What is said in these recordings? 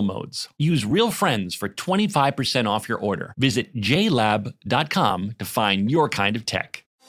modes. Use Real Friends for 25% off your order. Visit jlab.com to find your kind of tech.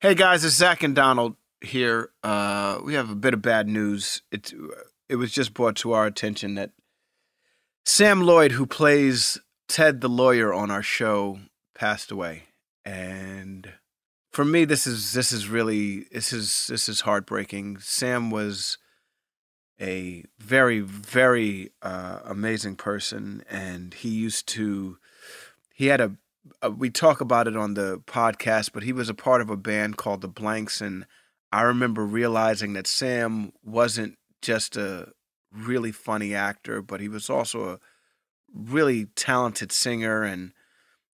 Hey guys, it's Zach and Donald here. Uh, we have a bit of bad news. It it was just brought to our attention that Sam Lloyd, who plays Ted the lawyer on our show, passed away, and for me, this is this is really this is this is heartbreaking. Sam was a very very uh, amazing person, and he used to he had a uh, we talk about it on the podcast, but he was a part of a band called the Blanks, and I remember realizing that Sam wasn't just a really funny actor, but he was also a really talented singer. And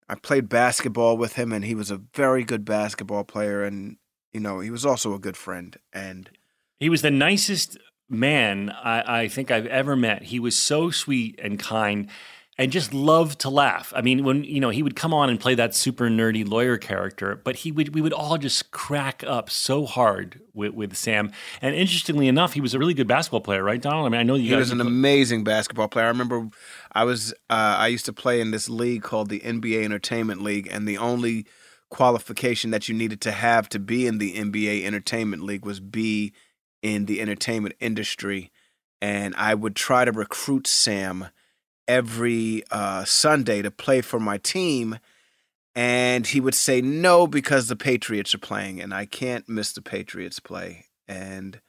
I played basketball with him, and he was a very good basketball player, and you know he was also a good friend. And He was the nicest man I, I think I've ever met. He was so sweet and kind and just loved to laugh. I mean, when you know he would come on and play that super nerdy lawyer character, but he would we would all just crack up so hard with, with Sam. And interestingly enough, he was a really good basketball player, right, Donald? I mean, I know you he was an amazing basketball player. I remember I was uh, I used to play in this league called the NBA Entertainment League, and the only qualification that you needed to have to be in the NBA Entertainment League was be in the entertainment industry. And I would try to recruit Sam every uh, Sunday to play for my team. And he would say no because the Patriots are playing, and I can't miss the Patriots play. And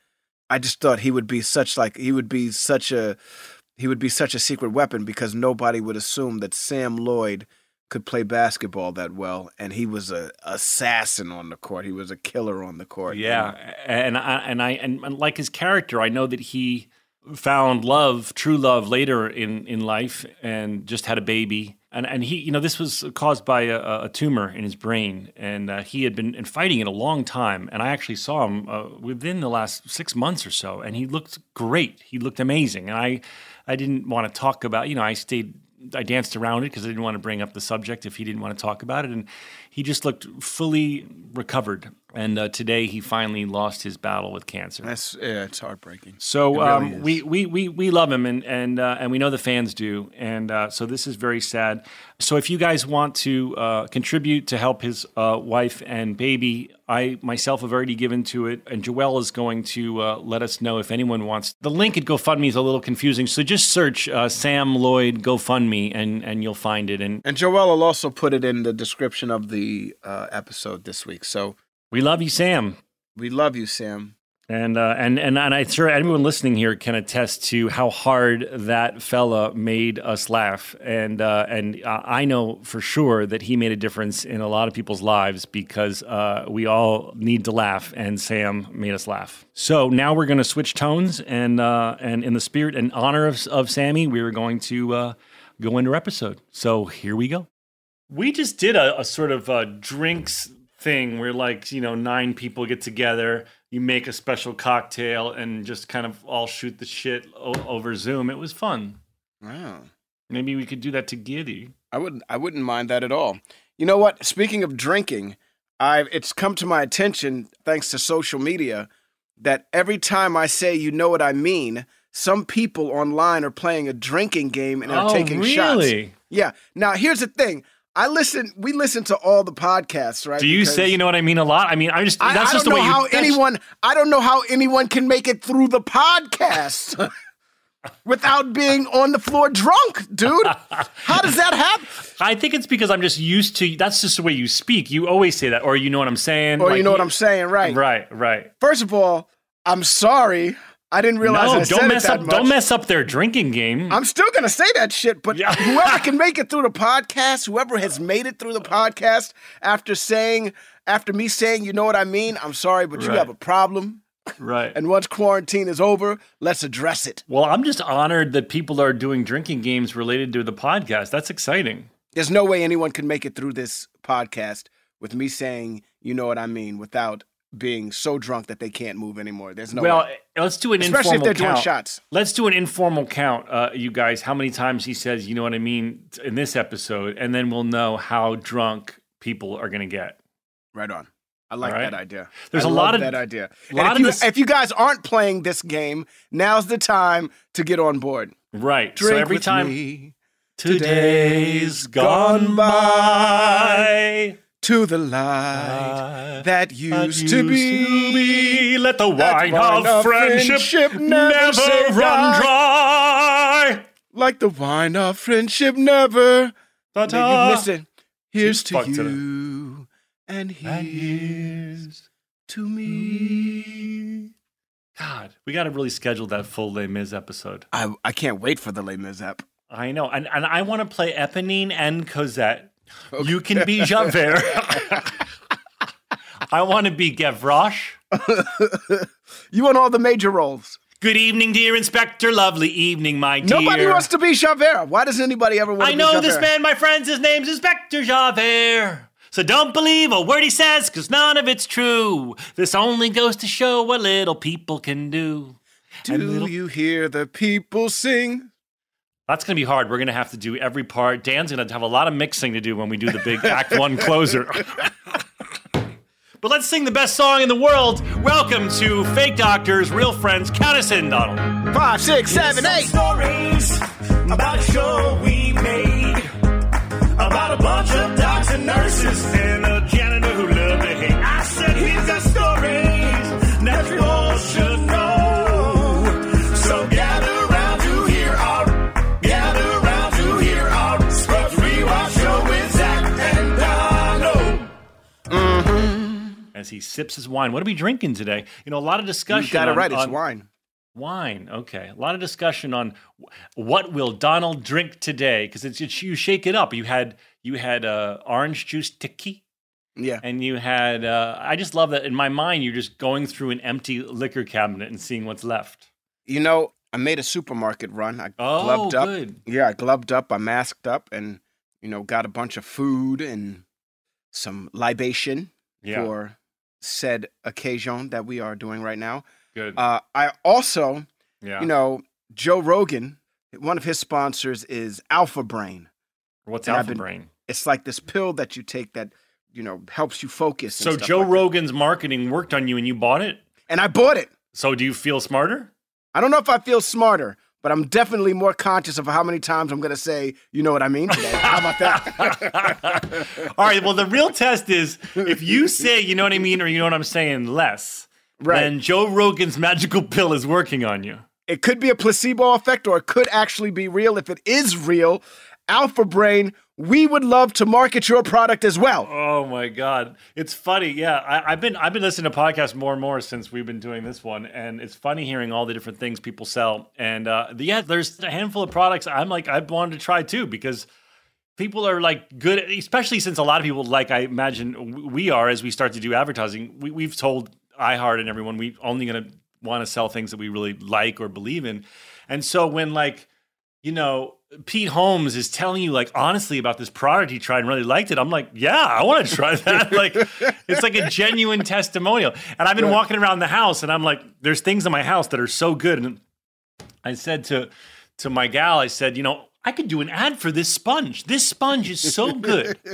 I just thought he would be such like he would be such a he would be such a secret weapon because nobody would assume that Sam Lloyd could play basketball that well, and he was a assassin on the court. He was a killer on the court. Yeah, and I and I and, and like his character, I know that he found love, true love, later in in life, and just had a baby. And and he, you know, this was caused by a, a tumor in his brain, and uh, he had been fighting it a long time. And I actually saw him uh, within the last six months or so, and he looked great. He looked amazing. And I, I didn't want to talk about, you know, I stayed I danced around it because I didn't want to bring up the subject if he didn't want to talk about it. And he just looked fully recovered. And uh, today he finally lost his battle with cancer. That's yeah, it's heartbreaking. So really um, we, we we we love him and and uh, and we know the fans do. And uh, so this is very sad. So if you guys want to uh, contribute to help his uh, wife and baby, I myself have already given to it, and Joelle is going to uh, let us know if anyone wants. The link at GoFundMe is a little confusing, so just search uh, Sam Lloyd GoFundMe and and you'll find it. And And Joelle will also put it in the description of the uh, episode this week. So we love you, Sam. We love you, Sam. And uh, and and and I'm sure anyone listening here can attest to how hard that fella made us laugh. And uh, and uh, I know for sure that he made a difference in a lot of people's lives because uh, we all need to laugh, and Sam made us laugh. So now we're going to switch tones, and uh, and in the spirit and honor of, of Sammy, we are going to uh, go into our episode. So here we go. We just did a, a sort of uh, drinks thing where like you know nine people get together you make a special cocktail and just kind of all shoot the shit o- over zoom it was fun Wow. maybe we could do that to giddy I wouldn't I wouldn't mind that at all. You know what? Speaking of drinking, i've it's come to my attention thanks to social media that every time I say you know what I mean, some people online are playing a drinking game and are oh taking shots. really Yeah. Now here's the thing. I listen we listen to all the podcasts, right? do you Because say you know what i mean a lot i mean i just I, that's I just the way know you how anyone I don't know how anyone can make it through the podcast without being on the floor drunk, dude. How does that happen? i think it's because i'm just used to that's just the way you speak you always say that or you know what i'm saying Or Like, you know what I'm saying, right? right right First of all, I'm sorry. I didn't realize no I don't mess up much. don't mess up their drinking game I'm still gonna say that shit, but Yeah. whoever can make it through the podcast, whoever has made it through the podcast after saying, after me saying, you know what I mean, I'm sorry, but you have a problem. right And once quarantine is over, let's address it. well i'm just honored that people are doing drinking games related to the podcast that's exciting There's no way anyone can make it through this podcast with me saying, you know what I mean, without being so drunk that they can't move anymore. There's no well, way. let's do an Especially if informal they're doing count. shots. Let's do an informal count, uh, you guys. How many times he says, "You know what I mean" in this episode, and then we'll know how drunk people are going to get. Right on. I like right. that idea. There's I a lot of- that idea. lot if, you, this- if you guys aren't playing this game, now's the time to get on board. Right. Drink so every with time me today's gone by, to the light ah, that used, to, be. let the wine, wine of friendship, never, say run dry. Like the wine of friendship never. Ta-ta. It. Here's to you, and And here's here's to me. God, we got to really schedule that full Les Mis episode. I, I can't wait for the Les Mis app. I know, and, and I want to play Eponine and Cosette. You can be Javert. I want to be Gavroche. You want all the major roles. Good evening, dear Inspector. Lovely evening, my dear. Nobody wants to be Javert. Why does anybody ever want I to be Javert? I know this man, my friends. His name's Inspector Javert. So don't believe a word he says, cause none of it's true. This only goes to show what little people can do. Do little- you hear the people sing? That's gonna be hard. We're gonna have to do every part. Dan's gonna have a lot of mixing to do when we do the big Act One closer. but let's sing the best song in the world. Welcome to Fake Doctors, Real Friends. Count us in, Donald. Five, six, seven, eight. stories about a show we made about a bunch of docs and nurses and a janitor As he sips his wine. What are we drinking today? You know, a lot of discussion. You got it on- right. It's on- wine. Wine. Okay. A lot of discussion on what will Donald drink today because it's, it's you shake it up. You had you had uh, orange juice tiki Yeah. and you had uh, I just love that in my mind you're just going through an empty liquor cabinet and seeing what's left. You know, I made a supermarket run. I Oh, gloved up. good. Yeah, I gloved up. I masked up, and you know, got a bunch of food and some libation Yeah. for said occasion that we are doing right now. good. Uh, I also, yeah. you know, Joe Rogan. One of his sponsors is Alpha Brain. what's and Alpha been- Brain? It's like this pill that you take that you know helps you focus. and So Joe like that. Rogan's marketing worked on you and you bought it. and I bought it. So do you feel smarter? I don't know if I feel smarter, but I'm definitely more conscious of how many times I'm going to say, you know what I mean today. How about that? All right. Well, the real test is if you say, you know what I mean, or you know what I'm saying, less, Right. then Joe Rogan's magical pill is working on you. it could be a placebo effect or it could actually be real. If it is real, Alpha Brain we would love to market your product as well. Oh my god, it's funny. Yeah, I, I've been I've been listening to podcasts more and more since we've been doing this one, and it's funny hearing all the different things people sell. And uh, yeah, there's a handful of products I'm like I wanted to try too because people are like good, especially since a lot of people like I imagine we are as we start to do advertising. We, we've told iHeart and everyone we only to want to sell things that we really like or believe in, and so when like you know Pete Holmes is telling you like honestly about this product he tried and really liked it. I'm like, yeah, I want to try that. like it's like a genuine testimonial. And I've been walking around the house and I'm like, there's things in my house that are so good. And I said to to my gal, I said, you know, I could do an ad for this sponge. This sponge is so good.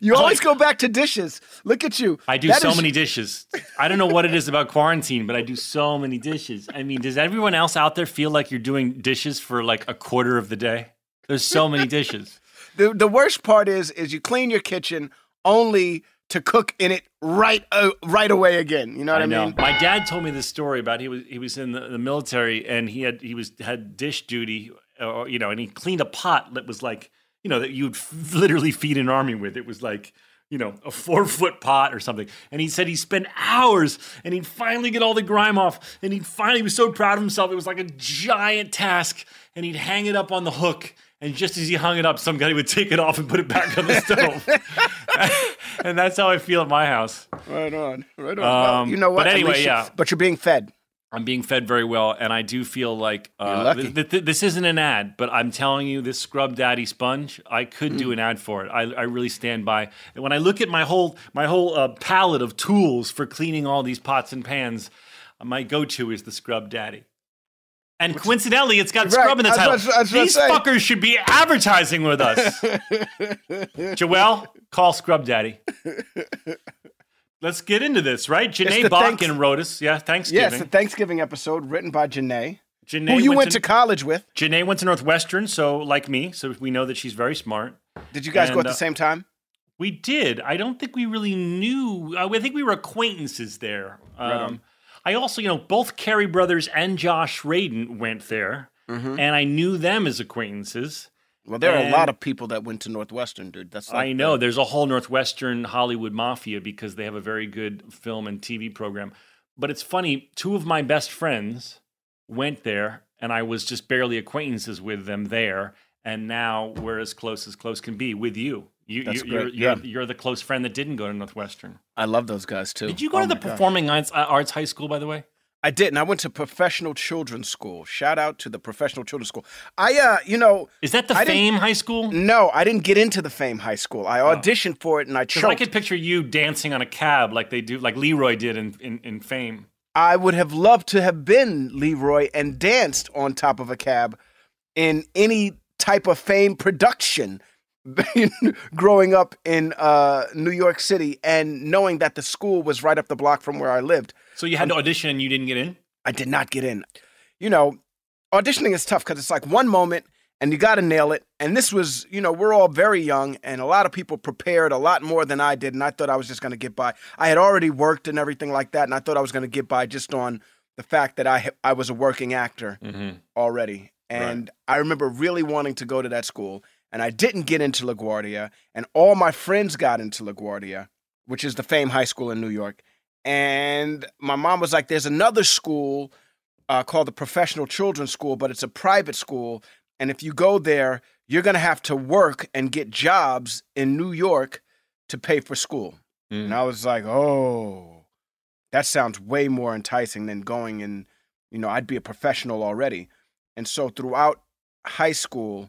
You always go back to dishes. Look at you. I do That so is- many dishes. I don't know what it is about quarantine, but I do so many dishes. I mean, does everyone else out there feel like you're doing dishes for like a quarter of the day? There's so many dishes. The, the worst part is is you clean your kitchen only to cook in it right uh, right away again. You know what I, I know. mean? My dad told me this story about he was he was in the, the military and he had he was had dish duty, or you know, and he cleaned a pot that was like you know that you'd f- literally feed an army with. It was like you know a four foot pot or something. And he said he spent hours and he'd finally get all the grime off, and he finally was so proud of himself. It was like a giant task, and he'd hang it up on the hook. And just as he hung it up, some guy would take it off and put it back on the stove. and that's how I feel at my house. Right on. Right on. well, Um, you know what? but anyway, yeah. But you're being fed. I'm being fed very well, and I do feel like uh, th- th- this isn't an ad, but I'm telling you, this Scrub Daddy sponge, I could Mm. do an ad for it. I, I really stand by. And when I look at my whole my whole uh, palette of tools for cleaning all these pots and pans, my go-to is the Scrub Daddy. And coincidentally, it's got Right, scrub in the title. These fuckers should be advertising with us. Joelle, call Scrub Daddy. Let's get into this, right? Janae the thanks- wrote us. Yeah, Thanksgiving. Yes, the Thanksgiving episode written by Janae, Janae who you went to college with. Janae went to Northwestern, so like me, so we know that she's very smart. Did you guys go And, at uh, the same time? We did. I don't think we really knew. Uh, I think we were acquaintances there. Um, I also, you know, both Carey brothers and Josh Radin went there, Mm-hmm. and I knew them as acquaintances. Well, there are a lot of people that went to Northwestern, dude. That's like I know the- there's a whole Northwestern Hollywood mafia because they have a very good film and TV program. But it's funny, two of my best friends went there, and I was just barely acquaintances with them there. And now we're as close as close can be with you. You, That's you, you're, great, you're, you're the close friend that didn't go to Northwestern. I love those guys too. Did you go Oh to the God. Performing uh, Arts High School, by the way? I didn't. I went to professional children's school. Shout out to the professional children's school. I, uh, you know, Is that the I Fame High School? no, I didn't get into the Fame High School. I auditioned for it and I choked. I could picture you dancing on a cab like they do, like Leroy did in, in, in Fame. I would have loved to have been Leroy and danced on top of a cab in any type of fame production growing up in uh, New York City and knowing that the school was right up the block from where I lived. So you had to audition and you didn't get in? I did not get in. You know, auditioning is tough because it's like one moment and you got to nail it. And this was, you know, we're all very young and a lot of people prepared a lot more than I did. And I thought I was just going to get by. I had already worked and everything like that. And I thought I was going to get by just on the fact that I, I was a working actor mm-hmm. already. And I remember really wanting to go to that school. And I didn't get into LaGuardia. And all my friends got into LaGuardia, which is the Fame High School in New York. And my mom was like, there's another school uh, called the Professional Children's School, but it's a private school. And if you go there, you're going to have to work and get jobs in New York to pay for school. Mm. And I was like, oh, that sounds way more enticing than going and, you know, I'd be a professional already. And so throughout high school,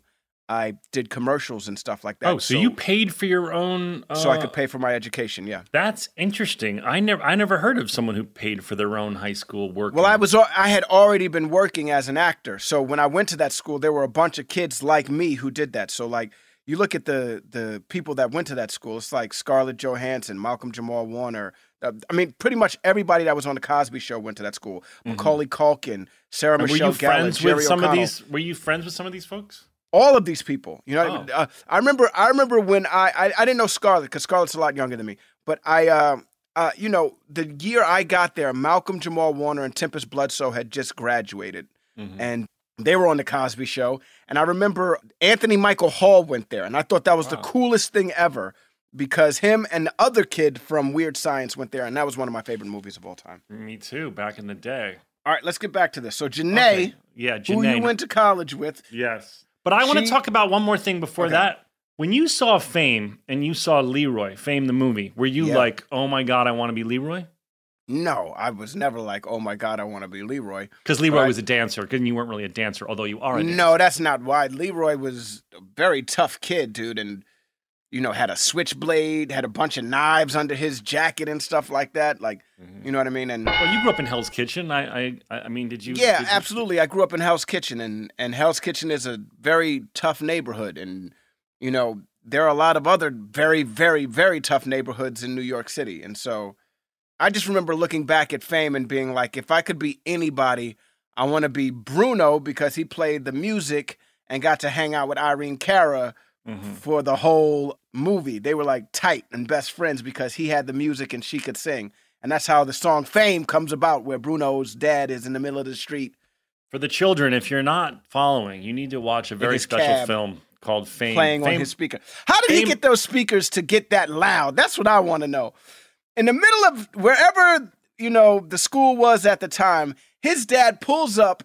I did commercials and stuff like that. Oh, so, you paid for your own? Uh, so I could pay for my education. Yeah. That's interesting. I never, I never heard of someone who paid for their own high school work. Well, I was I had already been working as an actor. So when I went to that school, there were a bunch of kids like me who did that. So like you look at the the people that went to that school, it's like Scarlett Johansson, Malcolm Jamal Warner. Uh, I mean, pretty much everybody that was on the Cosby Show went to that school. Macaulay Culkin, Sarah And Michelle Gellar, Jerry with some of these? Were you friends with some of these folks? All of these people. You know, Oh. uh, I remember. I remember when I I, I didn't know Scarlett because Scarlett's a lot younger than me. But I, uh, uh, you know, the year I got there, Malcolm Jamal Warner and Tempestt Bledsoe had just graduated, Mm-hmm. and They were on the Cosby Show, and I remember Anthony Michael Hall went there, and I thought that was the coolest thing ever because him and the other kid from Weird Science went there, and that was one of my favorite movies of all time. Me too. Back in the day. All right, let's get back to this. So Janae, Okay. Yeah, who you went to college with, Yes. But I want to talk about one more thing before Okay. that. When you saw Fame and you saw Leroy, Fame the movie, were you Yeah. like, oh my God, I want to be Leroy? no, I was never like, oh my god, I want to be Leroy. Because Leroy Right. was a dancer, because you weren't really a dancer, although you are a dancer. No, that's not why. Leroy was a very tough kid, dude, and you know had a switchblade, had a bunch of knives under his jacket and stuff like that. Like, Mm-hmm. you know what I mean? And Well, you grew up in Hell's Kitchen. I, I, I I mean, did you? yeah, did you- absolutely. I grew up in Hell's Kitchen, and and Hell's Kitchen is a very tough neighborhood, and you know there are a lot of other very, very, very tough neighborhoods in New York City, and so I just remember looking back at Fame and being like, if I could be anybody, I want to be Bruno because he played the music and got to hang out with Irene Cara Mhm. for the whole movie. They were like tight and best friends because he had the music and she could sing. And that's how the song Fame comes about, where Bruno's dad is in the middle of the street. For the children, if you're not following, you need to watch a very special film called Fame. playing on his speaker. How did he get those speakers to get that loud? That's what I want to know. In the middle of wherever, you know, the school was at the time, his dad pulls up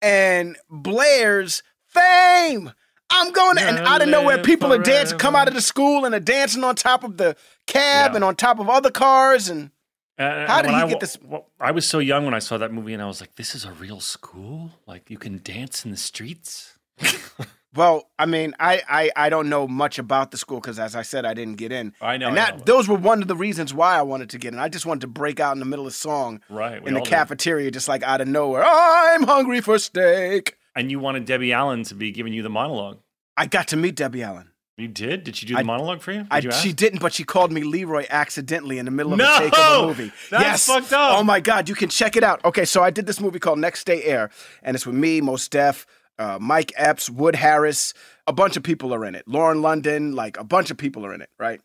and blares fame. I'm going to, and out of nowhere, people are dancing, come out of the school and are dancing on top of the cab Yeah. and on top of other cars. And And- How did he I, get this- wa- I was so young when I saw that movie, and I was like, "This is a real school. Like you can dance in the streets." well, I mean, I I, I don't know much about the school because, as I said, I didn't get in. I know. and I know. those were one of the reasons why I wanted to get in. I just wanted to break out in the middle of the song right in the did. cafeteria, just like out of nowhere. I'm hungry for steak. And you wanted Debbie Allen to be giving you the monologue. I got to meet Debbie Allen. You did? Did she do the I- monologue for you? Did I, you she didn't, but she called me Leroy accidentally in the middle of No! a take of a movie. That's yes. fucked up. Oh my God, you can check it out. Okay, so I did this movie called Next Day Air, and it's with me, Mos Def, uh, Mike Epps, Wood Harris. A bunch of people are in it. Lauren London, like a bunch of people are in it, right?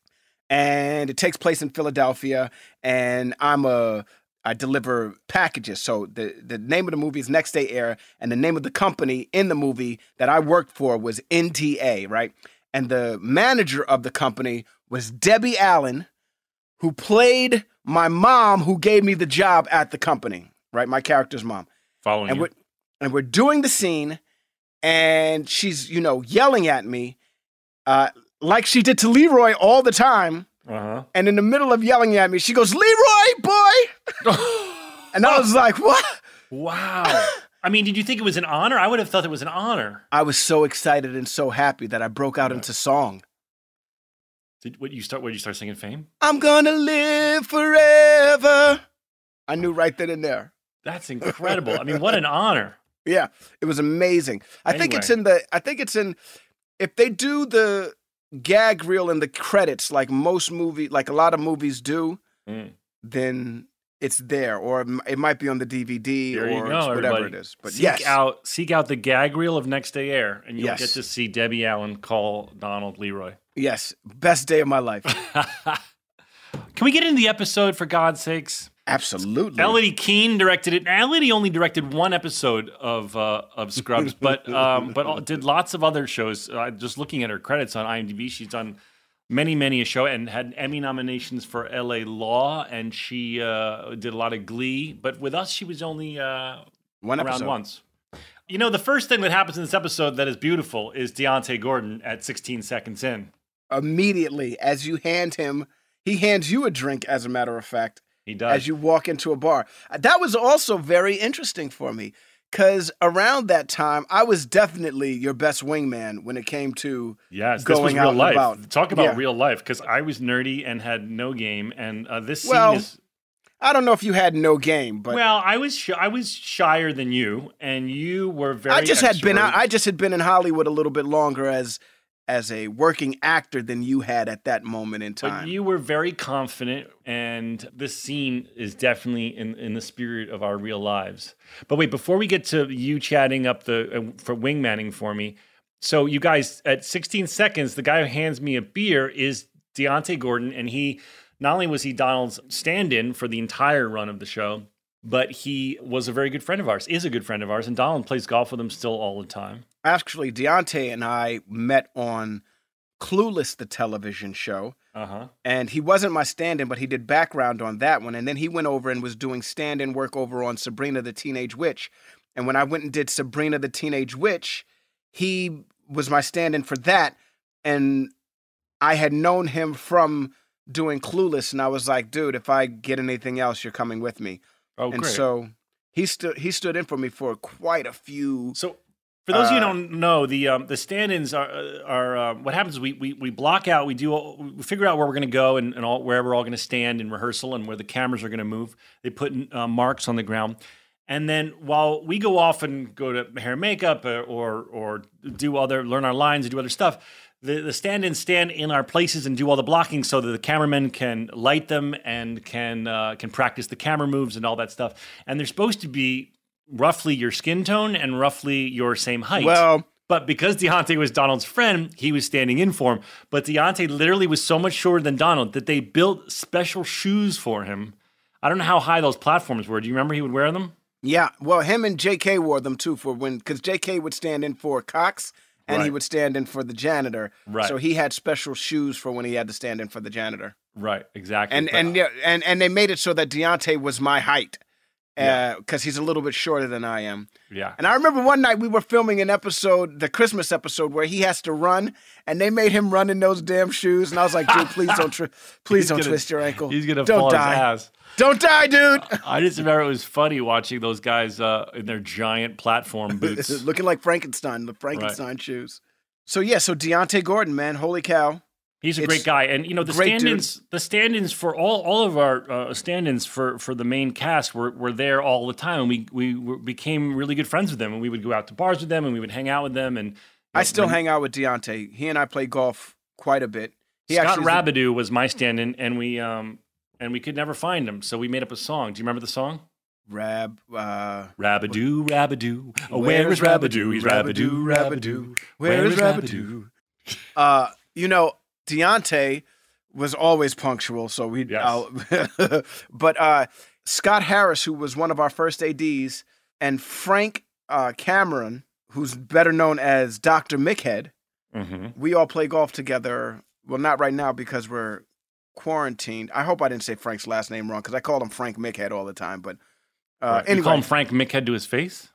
And it takes place in Philadelphia, and I'm a I deliver packages. So the the name of the movie is Next Day Air, and the name of the company in the movie that I worked for was NTA, right? And the manager of the company was Debbie Allen, who played my mom, who gave me the job at the company, right? My character's mom. Following And you. we're and we're doing the scene, and she's you know yelling at me, uh, like she did to Leroy all the time. Uh-huh. And in the middle of yelling at me, she goes, "Leroy, boy!" and I was like, "What?" Wow. I mean, did you think it was an honor? I would have thought it was an honor. I was so excited and so happy that I broke out into song. Did what you start? What did you start singing? Fame. I'm gonna live forever. I knew right then and there. That's incredible. I mean, what an honor. Yeah, it was amazing. I think it's in the. I think it's in. If they do the gag reel in the credits, like most movie, like a lot of movies do, Mm. then it's there, or it might be on the DVD There or go, whatever everybody. it is. But seek yes, out seek out the gag reel of Next Day Air, and you'll Yes. get to see Debbie Allen call Donald Leroy. yes, best day of my life. Can we get into the episode for God's sakes? Absolutely. Elodie Keene directed it. Elodie only directed one episode of uh, of Scrubs, but um, but did lots of other shows. Uh, just looking at her credits on IMDb, she's done many many a show and had Emmy nominations for L.A. Law, and she uh, did a lot of Glee. But with us, she was only uh, One around episode. once. You know, the first thing that happens in this episode that is beautiful is Deontay Gordon at 16 seconds in. Immediately, as you hand him, he hands you a drink. As a matter of fact, He does. as you walk into a bar. Uh, That was also very interesting for me because around that time, I was definitely your best wingman when it came to. Yes, this going was out real life. about. Talk about Yeah. real life because I was nerdy and had no game, and uh, this scene Well, is I don't know if you had no game, but well. I was sh- I was shyer than you, and you were very. I just had been out. I just had been in Hollywood a little bit longer as as a working actor than you had at that moment in time. But you were very confident, and this scene is definitely in, in the spirit of our real lives. But wait, before we get to you chatting up the uh, for wingmanning for me, so you guys at 16 seconds, the guy who hands me a beer is Deontay Gordon, and he not only was he Donald's stand-in for the entire run of the show, but he was a very good friend of ours, is a good friend of ours, and Donald plays golf with him still all the time. Actually, Deontay and I met on Clueless, the television show. Uh huh. and he wasn't my stand-in, but he did background on that one. And then he went over and was doing stand-in work over on Sabrina the Teenage Witch. And when I went and did Sabrina the Teenage Witch, he was my stand-in for that. And I had known him from doing Clueless, and I was like, dude, if I get anything else, you're coming with me. Oh, and great. so he stood he stood in for me for quite a few. So, for those of you who Uh, don't know, the um, the stand-ins are are um, what happens. is We, we we block out. We do we figure out where we're going to go and, and all where we're all going to stand in rehearsal and where the cameras are going to move. They put uh, marks on the ground, and then while we go off and go to hair and makeup or or, or do other learn our lines and do other stuff. The, the stand-ins stand in our places and do all the blocking so that the cameramen can light them and can uh, can practice the camera moves and all that stuff. And they're supposed to be roughly your skin tone and roughly your same height. Well, But because Deontay was Donald's friend, he was standing in for him. But Deontay literally was so much shorter than Donald that they built special shoes for him. I don't know how high those platforms were. Do you remember he would wear them? Yeah, well, him and J.K. wore them too for when because J.K. would stand in for Cox and he would stand in for the janitor. Right. So he had special shoes for when he had to stand in for the janitor. Right, exactly. And But- and uh yeah, and and they made it so that Deontay was my height. Yeah. Because he's a little bit shorter than I am. yeah. And I remember one night we were filming an episode, the Christmas episode, where he has to run, and they made him run in those damn shoes. And I was like, dude, please don't, tri- please He's don't gonna- twist your ankle. He's gonna don't fall die. his ass. Don't die, dude. I just remember it was funny watching those guys uh, in their giant platform boots. Looking like Frankenstein, the Frankenstein shoes. So yeah, so Deontay Gordon, man, holy cow. He's a It's great guy, and you know the stand-ins. The stand-ins for all all of our uh, stand-ins for for the main cast were were there all the time, and we we were, became really good friends with them, and we would go out to bars with them, and we would hang out with them, and I still hang out with Deontay. He and I play golf quite a bit. He Scott a- was my stand-in, and we um and we could never find him, so we made up a song. Do you remember the song? Rab, uh, Rabidou, Rabidou, oh, where is Rabidou? He's Rabidou, Rabidou. Where is Rabidou? Uh, you know, Deontay was always punctual, so we. Yes. But uh, Scott Harris, who was one of our first ads, and Frank uh, Cameron, who's better known as Doctor Mickhead, Mm-hmm. we all play golf together. Well, not right now because we're quarantined. I hope I didn't say Frank's last name wrong because I called him Frank Mickhead all the time. But uh, you call him Frank Mickhead to his face?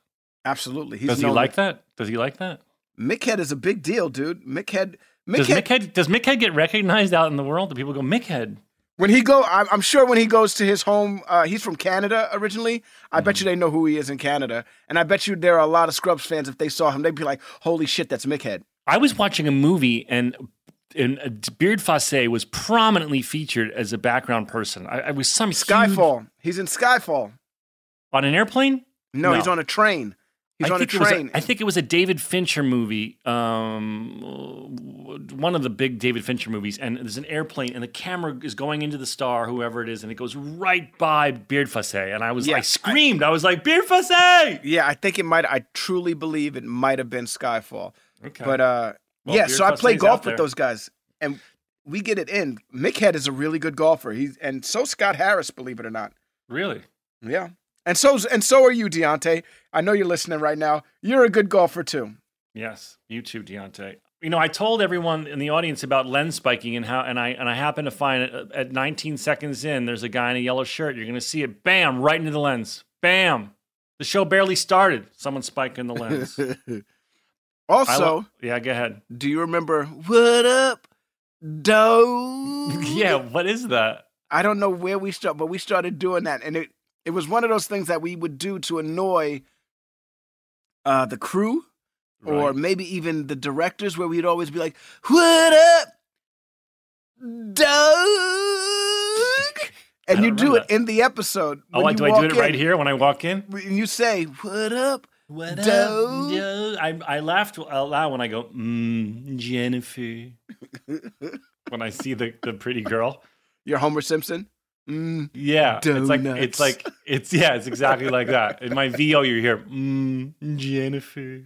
absolutely, he's Does he like that? Does he like that? Mickhead is a big deal, dude. Mickhead, Does Mickhead, Mickhead does Mickhead get recognized out in the world? Do people go Mickhead? when he go, I'm, I'm sure when he goes to his home, uh, he's from Canada originally. I bet Mm-hmm. you they know who he is in Canada, and I bet you there are a lot of Scrubs fans. If they saw him, they'd be like, "Holy shit, that's Mickhead." I was watching a movie and and Beardface was prominently featured as a background person. I, I was some huge- Skyfall. He's in Skyfall. on an airplane. No, No. he's on a train. He's I on a think it was train. I think it was a David Fincher movie, um, one of the big David Fincher movies, and there's an airplane, and the camera is going into the star, whoever it is, and it goes right by Beardface, and I was, Yeah, I I- screamed, I, was like, Beardface! yeah, I think it might. I truly believe it might have been Skyfall. Okay, But uh, Well, yeah, Beard so I play golf with those guys, and we get it in. Mickhead is a really good golfer. He's and so Scott Harris, believe it or not. really, Yeah, and so and so are you, Deontay. I know you're listening right now. You're a good golfer too. Yes, you too, Deontay. You know, I told everyone in the audience about lens spiking and how, and I and I happen to find it uh, at 19 seconds in. There's a guy in a yellow shirt. You're going to see it, bam, right into the lens, bam. The show barely started. Someone spiking the lens. I also, lo- yeah, go ahead. do you remember what up, Doe? Yeah, what is that? I don't know where we start, but we started doing that, and it it was one of those things that we would do to annoy uh, the crew or Right. maybe even the directors, where we'd always be like, "What up, Doug?" And you do it in the episode. Oh, you do I do it right here when I walk in? And you say, "What up?" What up?" Doe? I, I laughed out loud when I go, mm, Jennifer. when I see the, the pretty girl. You're Homer Simpson. Mm. Yeah, it's like Donuts. it's like it's yeah, it's exactly like that. In my VO, you hear mm, Jennifer.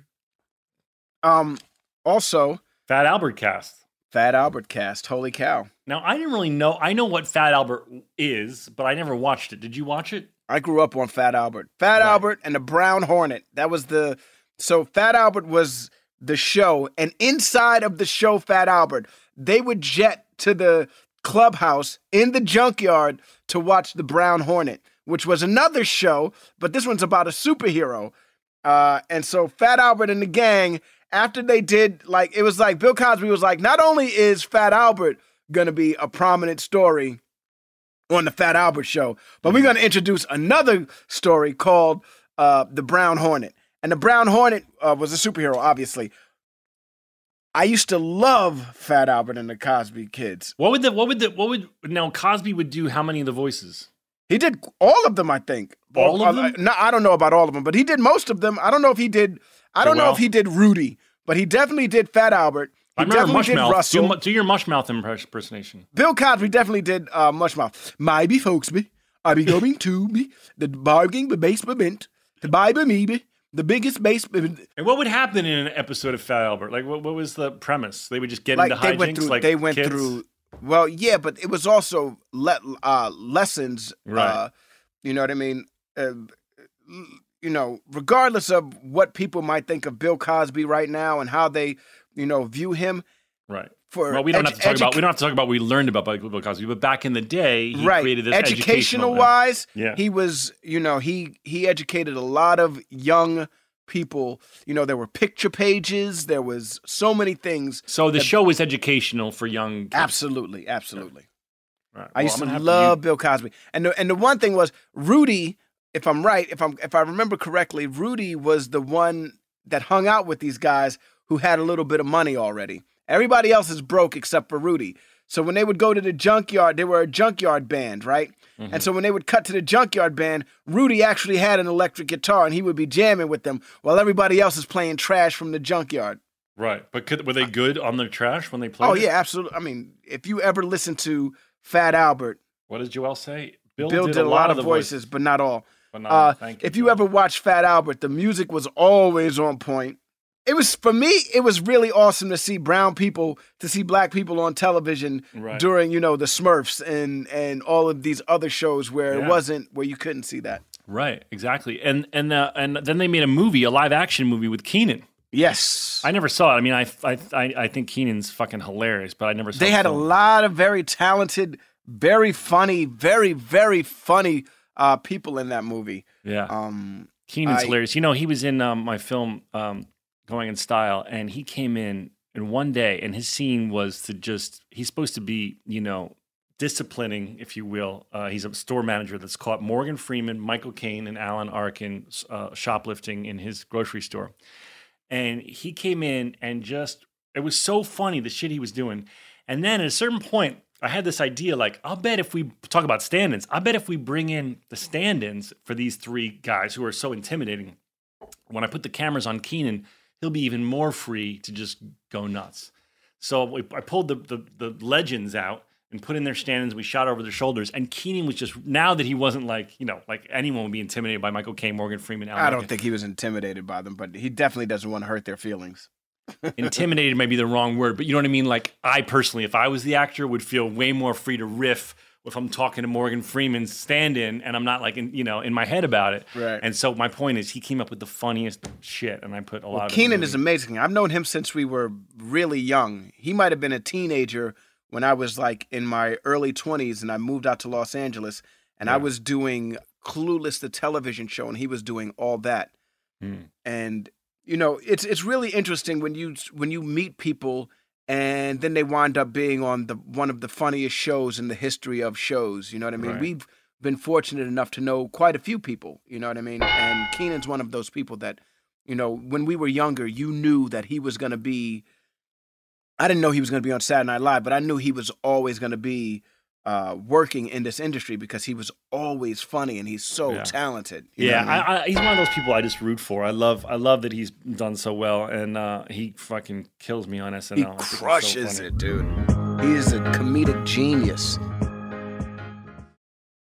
Um. Also, Fat Albert cast. Fat Albert cast. Holy cow! Now I didn't really know. I know what Fat Albert is, but I never watched it. Did you watch it? I grew up on Fat Albert. Fat Albert and the Brown Hornet. That was the so Fat Albert was the show, and inside of the show, Fat Albert, they would jet to the clubhouse in the junkyard to watch the Brown Hornet, which was another show, but this one's about a superhero. Uh, and so Fat Albert and the gang, after they did like it was like Bill Cosby was like, not only is Fat Albert gonna be a prominent story on the Fat Albert show, but we're gonna introduce another story called uh, the Brown Hornet. And the Brown Hornet uh, was a superhero, obviously. I used to love Fat Albert and the Cosby Kids. What would the what would the what would now Cosby would do? How many of the voices? He did all of them, I think. All of Uh, them? No, I don't know about all of them, but he did most of them. I don't know if he did. I don't know if he did Rudy, but he definitely did Fat Albert. He I remember definitely did Mushmouth. Do, do your Mushmouth impersonation. Bill Cosby definitely did uh, Mushmouth. My be folks be, I be going to be the bargaining the basement, the Bible me be the biggest base. And what would happen in an episode of Fat Albert? Like, what, what was the premise? They would just get Like into they hijinks. went through, like they went kids? through. Well, yeah, but it was also le- uh, lessons. Right. Uh, you know what I mean? Uh, you know, regardless of what people might think of Bill Cosby right now and how they, you know, view him. Right. For Well, we don't edu- have to talk about. We don't have to talk about. What we learned about Bill Cosby, but back in the day, he right created this educational educational. wise Yeah. he was you know he he educated a lot of young people you know there were picture pages there was so many things So the show was educational for young. Kids. absolutely absolutely Right. i Well, used I'm to gonna love bill cosby and the, and the one thing was rudy if i'm right if i'm if i remember correctly rudy was the one that hung out with these guys who had a little bit of money already everybody else is broke except for rudy so when they would go to the junkyard they were a junkyard band right Mm-hmm. And so when they would cut to the junkyard band, Rudy actually had an electric guitar and he would be jamming with them while everybody else is playing trash from the junkyard. Right, but could, were they good on the trash when they played? Oh it? yeah, absolutely. I mean, if you ever listen to Fat Albert, What did Joel say? Bill, Bill did, a lot, of the voices, but not all. But not, Uh, thank if you ever watch Fat Albert, the music was always on point. It was for me. It was really awesome to see brown people, to see black people on television Right. during you know the Smurfs and and all of these other shows where Yeah. it wasn't where you couldn't see that. Right, exactly, and and uh, and then they made a movie, a live action movie with Kenan. Yes, I never saw it. I mean, I I I, I think Kenan's fucking hilarious, but I never saw. they the had a lot of very talented, very funny, very very funny uh, people in that movie. Yeah, Um, Kenan's I- hilarious. You know, he was in um, my film um, Going in Style, and he came in in one day, and his scene was to just. He's supposed to be, you know, disciplining, if you will. Uh, he's a store manager that's caught Morgan Freeman, Michael Caine, and Alan Arkin uh, shoplifting in his grocery store, and he came in and just. It was so funny the shit he was doing, and then at a certain point. I had this idea like, I'll bet if we talk about stand ins, I bet if we bring in the stand ins for these three guys who are so intimidating, when I put the cameras on Kenan, he'll be even more free to just go nuts. So we, I pulled the, the, the legends out and put in their stand ins. We shot over their shoulders. And Kenan was just, now that he wasn't like, you know, like anyone would be intimidated by Michael Caine Morgan Freeman, Alan I don't Arkin. think he was intimidated by them, but he definitely doesn't want to hurt their feelings. intimidated might be the wrong word, but you know what I mean? Like I personally, if I was the actor, would feel way more free to riff if I'm talking to Morgan Freeman's stand-in and I'm not like in, you know in my head about it. Right. And so my point is, he came up with the funniest shit, and I put a lot. of it in Kenan is amazing. I've known him since we were really young. He might have been a teenager when I was like in my early 20s and I moved out to Los Angeles and I was doing Clueless, the television show, and he was doing all that. Hmm. And you know, it's it's really interesting when you when you meet people and then they wind up being on the one of the funniest shows in the history of shows. You know what I mean? Right. We've been fortunate enough to know quite a few people. You know what I mean? And Kenan's one of those people that you know, when we were younger, you knew that he was going to be. I didn't know he was going to be on Saturday Night Live, but I knew he was always going to be uh, working in this industry because he was always funny and he's so Yeah. talented. you Yeah, I mean? I, I, he's one of those people I just root for. I love, I love that he's done so well, and uh, he fucking kills me on SNL. he it's so crushes it, dude. He is a comedic genius.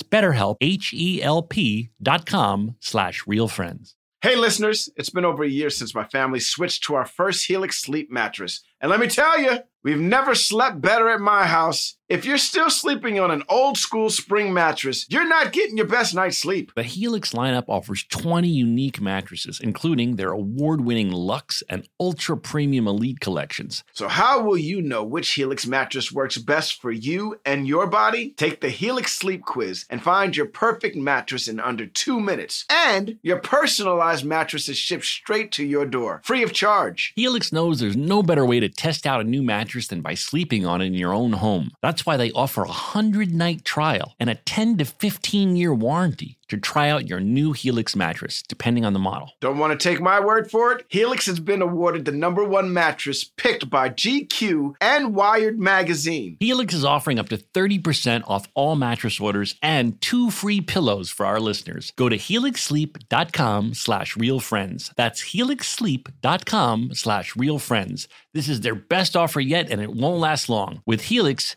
BetterHelp, H-E-L-P dot com slash realfriends. Hey, listeners, it's been over a year since my family switched to our first Helix sleep mattress. And let me tell you, we've never slept better at my house. If you're still sleeping on an old school spring mattress, you're not getting your best night's sleep. The Helix lineup offers 20 unique mattresses, including their award winning Luxe and Ultra Premium Elite collections. So, how will you know which Helix mattress works best for you and your body? Take the Helix Sleep Quiz and find your perfect mattress in under two minutes. And your personalized mattress is shipped straight to your door, free of charge. Helix knows there's no better way to test out a new mattress than by sleeping on it in your own home. That's why they offer a 100 night trial and a 10 to 15 year warranty to try out your new Helix mattress, depending on the model. Don't want to take my word for it? Helix has been awarded the number one mattress picked by GQ and Wired Magazine. Helix is offering up to 30% off all mattress orders and two free pillows for our listeners. Go to helixsleep.com slash realfriends. That's helixsleep.com slash realfriends. This is their best offer yet, and it won't last long. With Helix,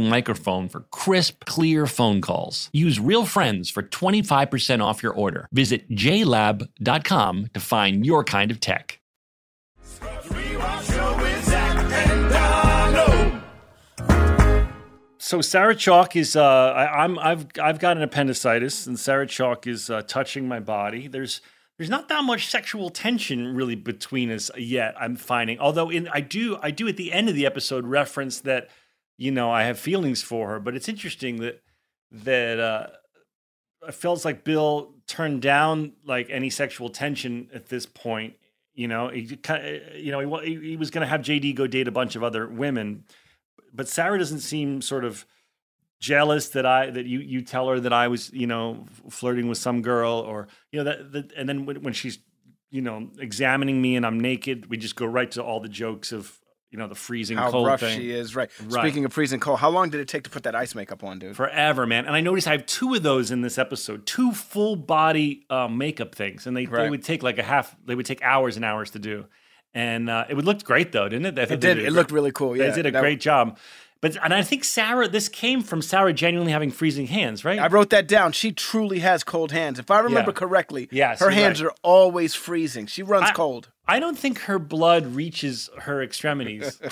microphone for crisp, clear phone calls. Use Real Friends for 25% off your order. Visit jlab.com to find your kind of tech. So Sarah Chalk is uh, I, I'm I've I've got an appendicitis, and Sarah Chalk is uh, touching my body. There's there's not that much sexual tension really between us yet. I'm finding, although in I do I do at the end of the episode reference that you know I have feelings for her, but it's interesting that that uh, it feels like Bill turned down like any sexual tension at this point. You know, he, ki- you know, he, he he was going to have JD go date a bunch of other women, but Sarah doesn't seem sort of jealous that I that you you tell her that I was you know flirting with some girl or you know that, that and then when, when she's you know examining me and I'm naked, we just go right to all the jokes of you know the freezing cold. How cold rough thing. she is, right. Right. Speaking of freezing cold, how long did it take to put that ice makeup on, dude? Forever, man. And I noticed I have two of those in this episode, two full body uh, makeup things, and they, they would take like a half. They would take hours and hours to do, and uh, it would look great though, didn't it? It did. a It great- looked really cool. Yeah, they did a That- great job. But and I think Sarah, this came from Sarah genuinely having freezing hands, right? I wrote that down. She truly has cold hands. If I remember Yeah. correctly, Yes, her hands right. are always freezing. She runs I- cold. I don't think her blood reaches her extremities.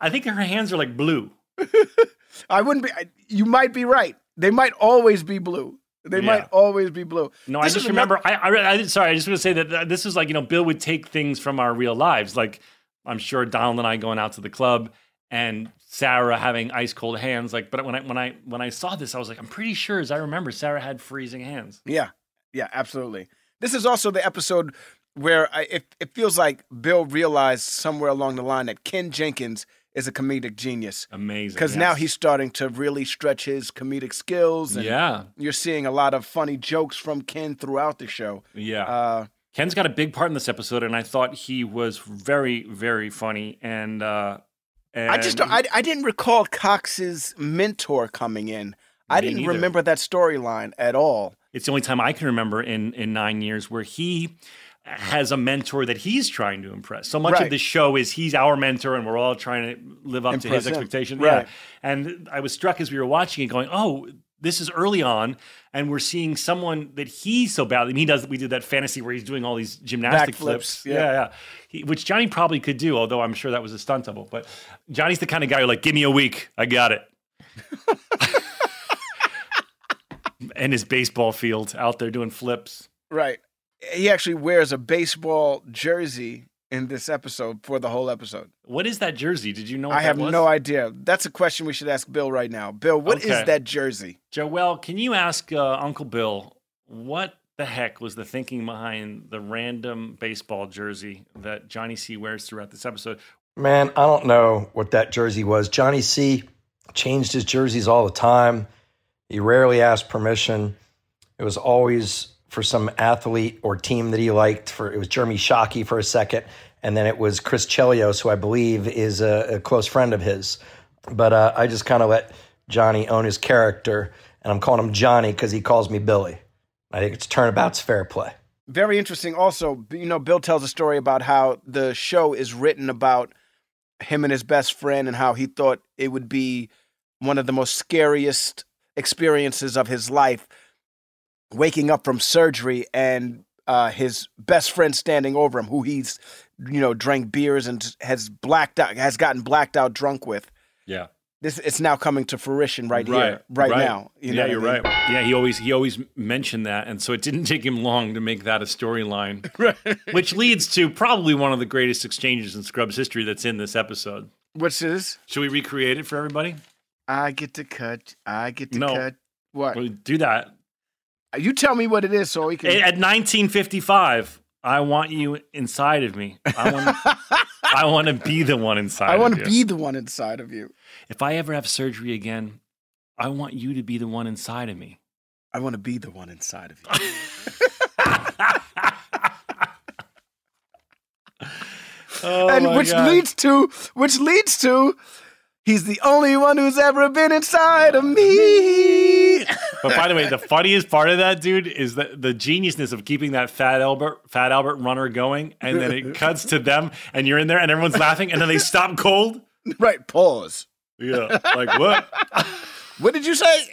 I think her hands are like blue. I wouldn't be. I, you might be right. They might always be blue. They Yeah. might always be blue. No, This I just remember. another- I, I, I sorry. I just want to say that this is like you know, Bill would take things from our real lives. Like I'm sure Donald and I going out to the club, and Sarah having ice cold hands. Like, but when I when I when I saw this, I was like, I'm pretty sure, as I remember, Sarah had freezing hands. Yeah, yeah, absolutely. This is also the episode where I, it, it feels like Bill realized somewhere along the line that Ken Jenkins is a comedic genius Amazing. because now he's starting to really stretch his comedic skills. And yeah you're seeing a lot of funny jokes from Ken throughout the show. yeah. Uh, Ken's got a big part in this episode, and I thought he was very very funny. And uh, I just don't, I, I didn't recall Cox's mentor coming in. I didn't neither. remember that storyline at all. It's the only time I can remember in in nine years where he has a mentor that he's trying to impress. So much Right. of the show is he's our mentor, and we're all trying to live up to his him. expectations. Right. Yeah, and I was struck as we were watching it, going, "Oh." This is early on, and we're seeing someone that he so badly. And he does. We did that fantasy where he's doing all these gymnastic Backflips, flips. yeah. Yeah, yeah. He, which Johnny probably could do, although I'm sure that was a stunt double. But Johnny's the kind of guy who, like, give me a week, I got it. and his baseball field out there doing flips. Right. He actually wears a baseball jersey in this episode for the whole episode. What is that jersey? Did you know? What I have was? no idea. That's a question we should ask Bill right now. Bill, what is Okay. that jersey? Joel, can you ask uh, Uncle Bill what the heck was the thinking behind the random baseball jersey that Johnny C wears throughout this episode? Man, I don't know what that jersey was. Johnny C changed his jerseys all the time. He rarely asked permission. It was always for some athlete or team that he liked. For it was Jeremy Shockey for a second, and then it was Chris Chelios, who I believe is a, a close friend of his. But uh, I just kind of let Johnny own his character, and I'm calling him Johnny because he calls me Billy. I think it's turnabout's fair play. Very interesting. Also, you know, Bill tells a story about how the show is written about him and his best friend and how he thought it would be one of the most scariest experiences of his life waking up from surgery and uh, his best friend standing over him who he's you know drank beers and has blacked out has gotten blacked out drunk with Yeah. this it's now coming to fruition right, here right, now you yeah, what you're mean? right. Yeah, he always he always mentioned that, and so it didn't take him long to make that a storyline, right. which leads to probably one of the greatest exchanges in Scrubs history that's in this episode. which is Should we recreate it for everybody? I get to cut. I get to No. cut. What? We'll do that uh, You tell me what it is so we can. at 1955. I want you inside of me. I want. I want to be the one inside. I want to be the one inside of you. If I ever have surgery again, I want you to be the one inside of me. I want to be the one inside of you. Oh and which God. leads to which leads to he's the only one who's ever been inside of me. But by the way, the funniest part of that, dude, is the, the geniusness of keeping that Fat Albert Fat Albert runner going, and then it cuts to them, and you're in there, and everyone's laughing, and then they stop cold. right, pause. Yeah, like what? What did you say?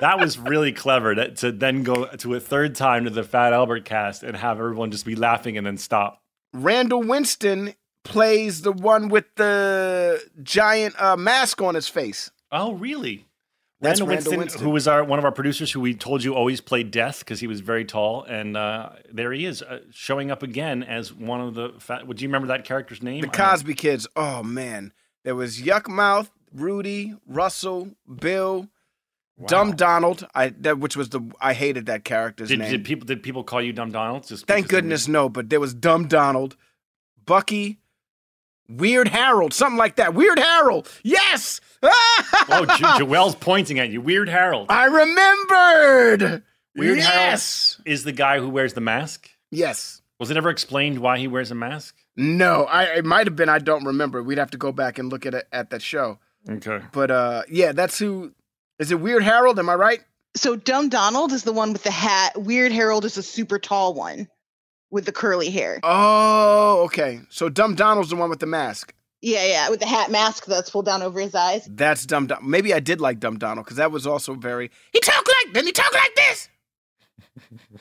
That was really clever. That, to then go to a third time to the Fat Albert cast and have everyone just be laughing and then stop. Randall Winston plays the one with the giant uh, mask on his face. Oh, really? That's Randall Randall Winston, Winston. who was our one of our producers, who we told you always played Death because he was very tall, and uh, there he is, uh, showing up again as one of the. Fat, would you remember that character's name? The Cosby Kids. Oh man, there was Yuckmouth, Rudy, Russell, Bill, Dumb Donald. I that which was the I hated that character's Did, name. did people did people call you Dumb Donald? Just Thank goodness no, but there was Dumb Donald, Bucky, Weird Harold, something like that. Weird Harold. Yes. Oh, jo- Joel's pointing at you. Weird Harold. I remembered. Weird yes. Harold is the guy who wears the mask. Yes. Was it ever explained why he wears a mask? No, I it might have been. I don't remember. We'd have to go back and look at it at that show. Okay. But uh, yeah, that's who. Is it Weird Harold? Am I right? So Dumb Donald is the one with the hat. Weird Harold is a super tall one with the curly hair. Oh, okay. So Dumb Donald's the one with the mask. Yeah, yeah, with the hat mask that's pulled down over his eyes. That's Dumb Donald. Maybe I did like Dumb Donald because that was also very. He talk like. Then he talk like this.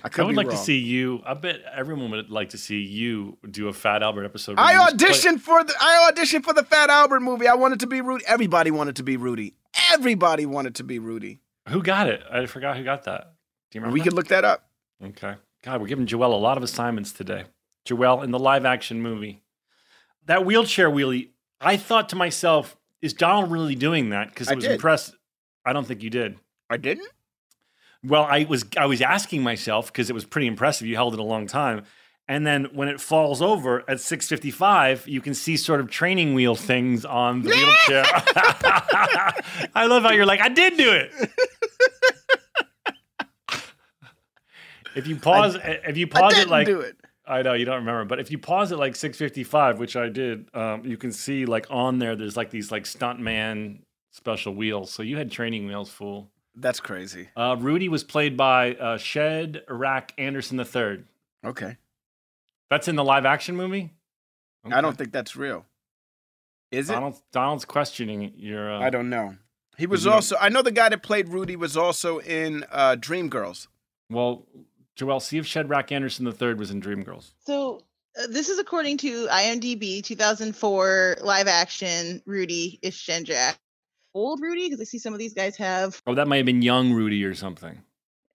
I could I would be like wrong. to see you. I bet everyone would like to see you do a Fat Albert episode. I you play- auditioned for the. I auditioned for the Fat Albert movie. I wanted to be Rudy. Everybody wanted to be Rudy. Everybody wanted to be Rudy. Who got it? I forgot who got that. Do you remember? We could look that up. Okay. God, we're giving Joelle a lot of assignments today. Joelle in the live action movie. That wheelchair wheelie, I thought to myself, is Donald really doing that? Because I I was did. impressed. I don't think you did. I didn't. Well, I was I was asking myself because it was pretty impressive. You held it a long time. And then when it falls over at 6:55, you can see sort of training wheel things on the wheelchair. I love how you're like, I did do it. if you pause, if you I pause it like it. I know you don't remember, but if you pause it like 6:55, which I did, um, you can see like on there. There's like these like stuntman special wheels. So you had training wheels, fool. That's crazy. Uh, Rudy was played by uh, Shadrach Anderson III. Okay. That's in the live action movie. I don't think that's real. Is it? Donald, Donald's questioning your. Uh, I don't know. He was also. I know the guy that played Rudy was also in uh, Dreamgirls. Well, Joel, see if Shadrach Anderson III was in Dreamgirls. So uh, this is according to IMDb 2004 live action Rudy is Shenjack. Old Rudy, because I see some of these guys have. Oh, that might have been young Rudy or something.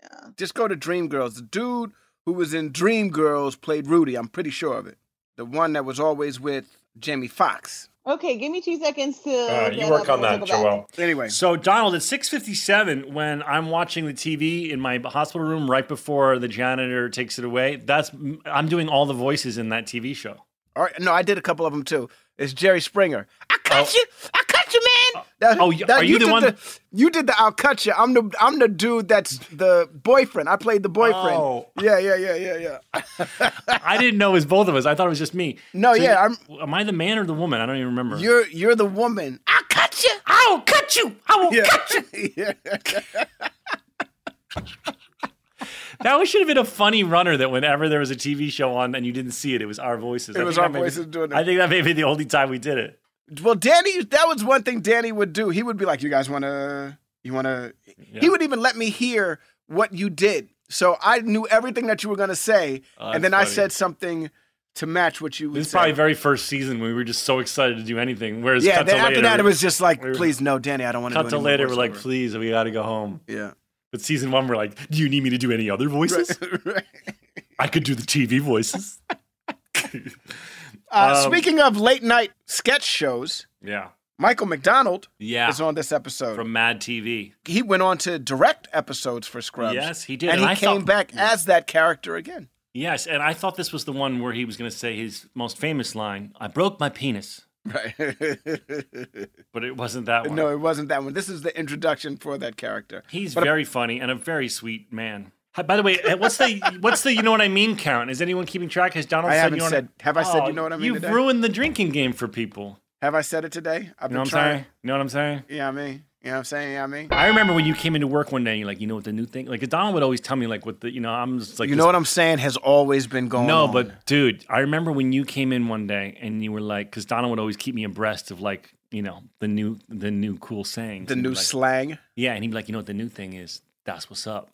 Yeah. Just go to Dreamgirls. The dude who was in Dreamgirls played Rudy. I'm pretty sure of it. The one that was always with Jamie Foxx. Okay, give me two seconds to. Uh, you work on that, we'll go back. Joel. Anyway, So, Donald, at 6:57, when I'm watching the TV in my hospital room right before the janitor takes it away, that's I'm doing all the voices in that TV show. all right. No, I did a couple of them too. It's Jerry Springer. I cut you. I cut you, man. That- oh, y- are you the did one- you did the I'll cut you. I'm the I'm the dude that's the boyfriend. I played the boyfriend. Oh. Yeah, yeah, yeah, yeah, yeah. I didn't know it was both of us. I thought it was just me. No, yeah, I'm- Am I the man or the woman? I don't even remember. You're you're the woman. I'll cut you. I will cut you. I will Yeah. cut you. yeah. That should have been a funny runner that whenever there was a TV show on and you didn't see it, it was our voices. It was our that may be- voices doing it. I think that may be the only time we did it. Well, Danny, that was one thing Danny would do. He would be like, "You guys want to? You want to?" He would even let me hear what you did, so I knew everything that you were going to say, Oh, and then I said something to match what you. This is probably very first season when we were just so excited to do anything. Whereas yeah. Then after later, that, it was just like, we "Please, no, Danny, I don't want to." cut to later. We're like, please, we got to go home. yeah. But season one, we're like, do you need me to do any other voices? Right. I could do the TV voices. Uh, Um, speaking of late night sketch shows, yeah, Michael McDonald yeah. is on this episode. From Mad TV. he went on to direct episodes for Scrubs. Yes, he did, and, and he I came thought- back as that character again. Yes, and I thought this was the one where he was going to say his most famous line, "I broke my penis," Right. but it wasn't that one. no, it wasn't that one. This is the introduction for that character. He's But- very funny and a very sweet man. By the way, uh, what's the what's the you know what I mean count? Is anyone keeping track? Has Donald I said haven't you know said- have I said you know what I mean You've today? ruined the drinking game for people. Have I said it today? I've You know been what I'm trying. saying? You know what I'm saying? Yeah, I mean, you know what I'm saying? Yeah, I mean. I remember when you came into work one day and you're like, you know what the new thing? Like Donald would always tell me like what the you know I'm just like You know what I'm saying has always been going No, on. but dude, I remember when you came in one day and you were like, because Donald would always keep me abreast of like you know the new the new cool sayings. the new like, slang. Yeah, and he'd be like, you know what the new thing is? That's what's up.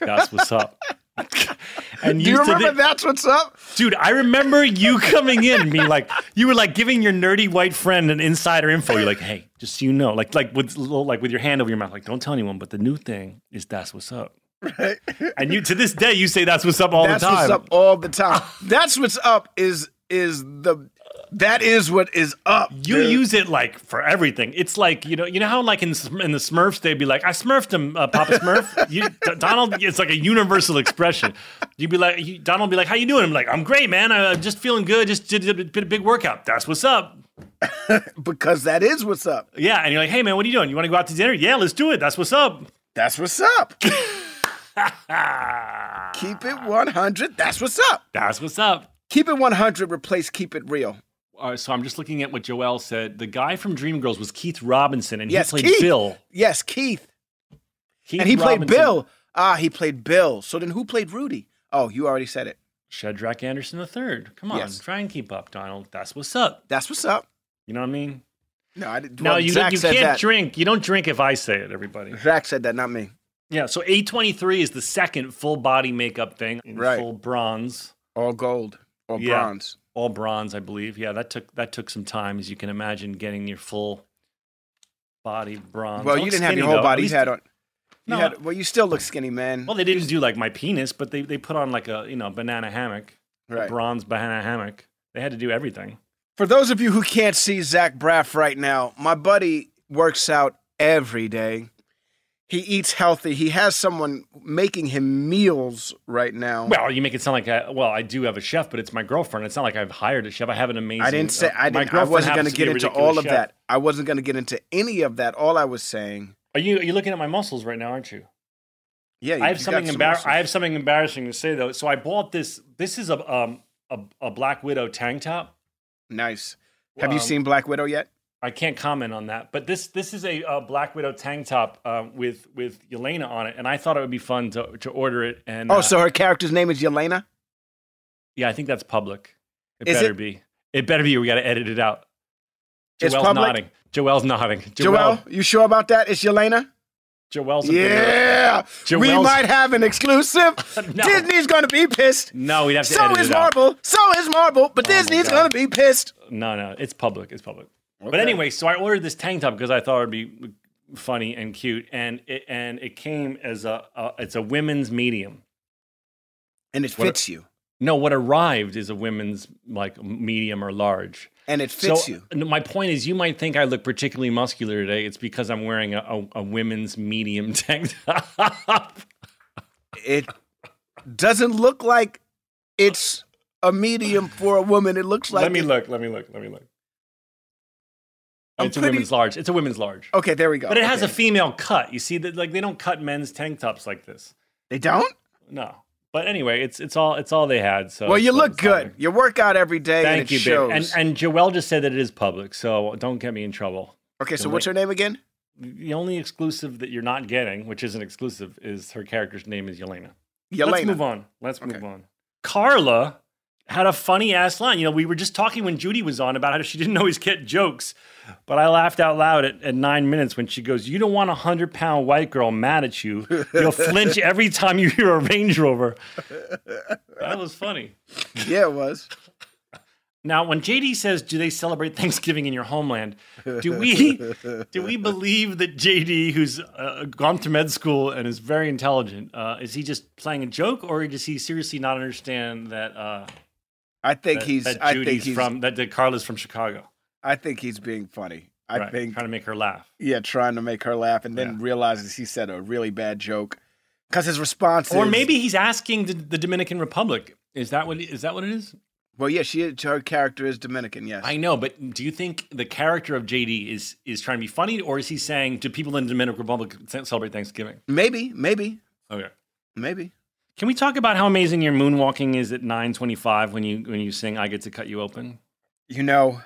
That's what's up. and Do you remember thi- that's what's up? Dude, I remember you coming in being like, you were like giving your nerdy white friend an insider info. You're like, hey, just so you know, like like with little, like with your hand over your mouth, like don't tell anyone. But the new thing is that's what's up. Right. And you to this day you say that's what's up all That's the time. what's up all the time. that's what's up is is the that is what is up. You dude. use it like for everything. It's like you know, you know how like in in the Smurfs they'd be like, "I Smurfed him, uh, Papa Smurf." you, Donald, it's like a universal expression. You'd be like, you, Donald, be like, "How you doing?" I'm like, "I'm great, man. I- I'm just feeling good. Just did, did, did a big workout. That's what's up." because that is what's up. Yeah, and you're like, "Hey, man, what are you doing? You want to go out to dinner? Yeah, let's do it. That's what's up." That's what's up. Keep it 100. That's what's up. That's what's up. Keep it 100. Replace keep it real. Right, so I'm just looking at what Joel said. The guy from Dreamgirls was Keith Robinson, and Yes, he played Keith. Bill. Yes, Keith. Keith and he played Bill. Ah, he played Bill. So then who played Rudy? Oh, you already said it. Shadrach Anderson III. Come on, Yes. try and keep up, Donald. That's what's up. That's what's up. You know what I mean? No, I didn't. No, well, you, Zach you can't that. drink. You don't drink if I say it, everybody. Zach said that, not me. Yeah, so A23 is the second full body makeup thing in Right. full bronze. All gold, all Yeah. bronze. All bronze, I believe. Yeah, that took that took some time, as you can imagine, getting your full body bronze. Well, I you didn't have your whole though. Body. You had on. You No, had, well, you still look skinny, man. Well, they didn't do like my penis, but they, they put on like a you know banana hammock, right. bronze banana hammock. They had to do everything. For those of you who can't see Zach Braff right now, my buddy works out every day. He eats healthy. He has someone making him meals right now. Well, you make it sound like I, well, I do have a chef, but it's my girlfriend. It's not like I've hired a chef. I have an amazing. I didn't say uh, I didn't. I wasn't going to get into all of chef. that. I wasn't going to get into any of that. All I was saying, Are you are you looking at my muscles right now? Aren't you? yeah, you- I have you something some embar- I have something embarrassing to say though. So I bought this. This is a um a, a Black Widow tank top. Nice. Have you Um, seen Black Widow yet? I can't comment on that, but this this is a, uh Black Widow tank top um, with with Yelena on it, and I thought it would be fun to to order it. And Oh, uh, so her character's name is Yelena. yeah, I think that's public. It Is better it? be. It better be. We got to edit it out. It's Joel's public? nodding. Joel's nodding. Joel, Joel, you sure about that? It's Yelena. Joel's Yeah, we might have an exclusive. No. Disney's going to be pissed. No, we'd have to So edit is it out. Marvel. So is Marvel. But Oh Disney's going to be pissed. No, no, it's public. It's public. But anyway, so I ordered this tank top because I thought it'd be funny and cute, and it and it came as a, a it's a women's medium. And it What- fits you. No, what arrived is a women's like medium or large. And it fits so you. my point is, you might think I look particularly muscular today. It's because I'm wearing a, a, a women's medium tank top. It doesn't look like it's a medium for a woman. It looks like let me it- look. Let me look. Let me look. I'm it's a women's large. It's a women's large. Okay, there we go. But it has a female cut. You see that like they don't cut men's tank tops like this. They don't. No. But anyway, it's it's all it's all they had. So Well, you look good. You work out every day, and Thank you, shows. babe. And and Joelle just said that it is public, so don't get me in trouble. okay, so what's her name again? The only exclusive that you're not getting, which isn't exclusive, is her character's name is Yelena. Yelena. Let's move on. Let's move on. Carla had a funny ass line. You know, we were just talking when Judy was on about how she didn't always get jokes, but I laughed out loud at, at nine minutes when she goes, "You don't want a hundred pound white girl mad at you. You'll flinch every time you hear a Range Rover." That was funny. Yeah, it was. Now, when JD says, "Do they celebrate Thanksgiving in your homeland?" Do we do we believe that JD, who's uh, gone to med school and is very intelligent, uh, is he just playing a joke, or does he seriously not understand that uh, I think that, he's. that I Judy's think he's. from that, that Carla's from Chicago? I think he's being funny. I right, think. trying to make her laugh. Yeah, trying to make her laugh, and then Yeah. realizes he said a really bad joke because his response Or is, maybe he's asking the, the Dominican Republic. Is that what is that what it is? Well, yeah, she her character is Dominican. Yes, I know, but do you think the character of JD is is trying to be funny, or is he saying "Do people in the Dominican Republic celebrate Thanksgiving? maybe, maybe, Okay. maybe. Can we talk about how amazing your moonwalking is at 9:25 when you when you sing "I Get to Cut You Open"? You know,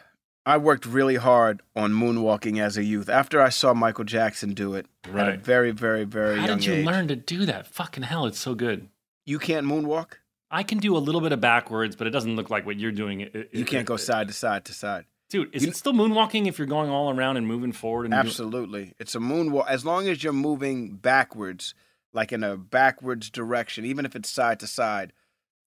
I worked really hard on moonwalking as a youth. After I saw Michael Jackson do it at a Right. very, very, very How did you age. learn to do that? Fucking hell, it's so good. You can't moonwalk. I can do a little bit of backwards, but it doesn't look like what you're doing. It- it- You can't go it- side to side to side. Dude, is You- it still moonwalking if you're going all around and moving forward? And doing- Absolutely, it's a moonwalk. As long as you're moving backwards, like in a backwards direction, even if it's side to side,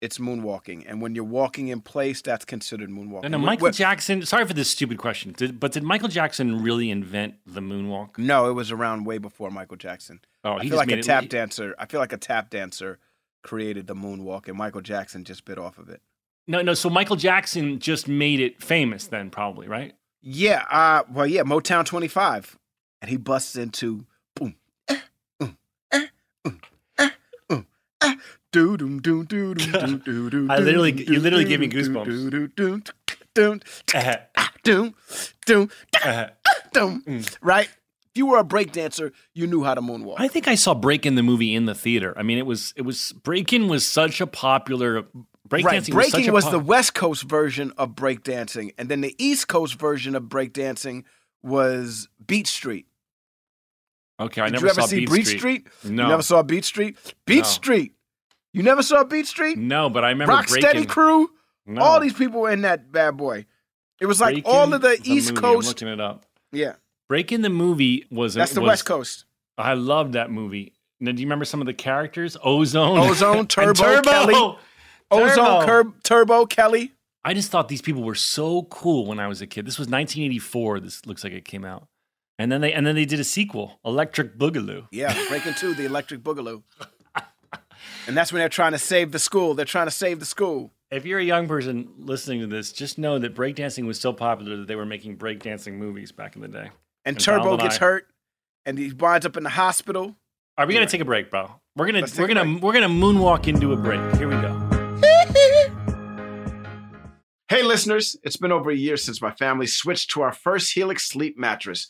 it's moonwalking. And when you're walking in place, that's considered moonwalking. And then Michael wh- Jackson. Sorry for this stupid question, did, but did Michael Jackson really invent the moonwalk? No, it was around way before Michael Jackson. Oh, I feel like a tap dancer. I feel like a tap dancer created the moonwalk, and Michael Jackson just bit off of it. No, no. So Michael Jackson just made it famous, then probably, right? Yeah, uh, well, yeah, Motown 25. And he busts into do do do do do do do. I literally, you literally gave me goosebumps. Do do do do do do do. Right. If you were a break dancer, you knew how to moonwalk. I think I saw Break in the movie in the theater. I mean, it was it was Breakin was such a popular breakdancing. Right. Breaking was, was the West Coast version of breakdancing, and then the East Coast version of breakdancing was Beat Street. Okay, I Did never you ever saw see Beat Beat Street. Street? No, You never saw Beat Street? Beat No. Street. You never saw Beat Street? no, but I remember Rocksteady. Crew? No. All these people were in that bad boy. It was like Breaking all of the, East movie. I'm Coast. looking it up. Yeah, Breaking the movie was that's the was- West Coast. I loved that movie. Now, do you remember some of the characters? Ozone, Ozone, and Turbo. Kelly. Ozone. Curb, Turbo, Kelly. I just thought these people were so cool when I was a kid. This was 1984. This looks like it came out, and then they and then they did a sequel, Electric Boogaloo. Yeah, Breaking Two, the Electric Boogaloo. and that's when they're trying to save the school. They're trying to save the school. If you're a young person listening to this, just know that breakdancing was so popular that they were making breakdancing movies back in the day. And And Turbo Donald and gets I- hurt, and he winds up in the hospital. Are we gonna take a break, bro? We're gonna Let's we're gonna we're gonna moonwalk into a break. Here we go. Hey, listeners, it's been over a year since my family switched to our first Helix sleep mattress.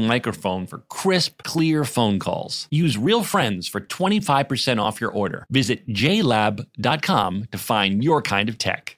microphone for crisp, clear phone calls. Use Real Friends for 25% off your order. Visit jlab.com to find your kind of tech.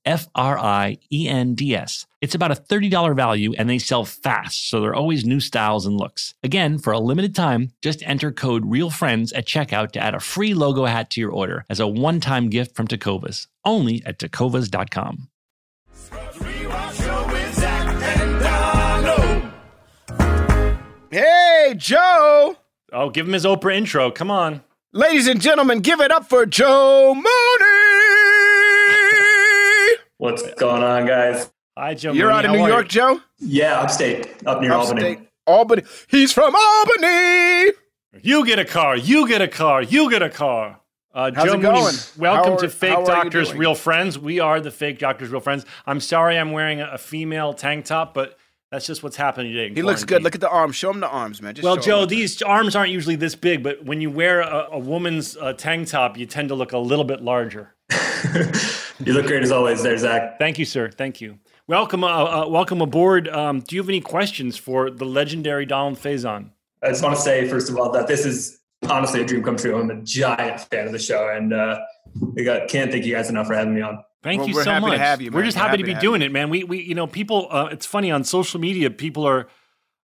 F R I E N D S. It's about a $30 value and they sell fast, so there are always new styles and looks. Again, for a limited time, just enter code REALFRIENDS at checkout to add a free logo hat to your order as a one time gift from Tecovas, only at tecovas.com. Hey, Joe! Oh, give him his Oprah intro. Come on. Ladies and gentlemen, give it up for Joe Mooney! What's going on, guys? Hi, Joe. You're Mooney. out of How New York, you? Joe? Yeah, upstate, up near Albany. Upstate. Albany. He's from Albany. You get a car. You get a car. You get a car. Uh, How's Joe it Mooney, going? welcome are- to Fake Doctors. Real Friends. We are the Fake Doctors, Real Friends. I'm sorry I'm wearing a, a female tank top, but that's just what's happening today. in He looks good. Look at the arms. Show him the arms, man. Just Well, Joe, him. these arms aren't usually this big, but when you wear a, a woman's uh, tank top, you tend to look a little bit larger. you look great as always, there, Zach. Thank you, sir. Thank you. Welcome, uh, uh, welcome aboard. Um, do you have any questions for the legendary Donald Faison? I just want to say, first of all, that this is honestly a dream come true. I'm a giant fan of the show, and uh, I got, can't thank you guys enough for having me on. Thank Well, you so much. have you, We're just We're happy, happy to be to have doing it, man. We, we, you know, people. Uh, it's funny on social media. People are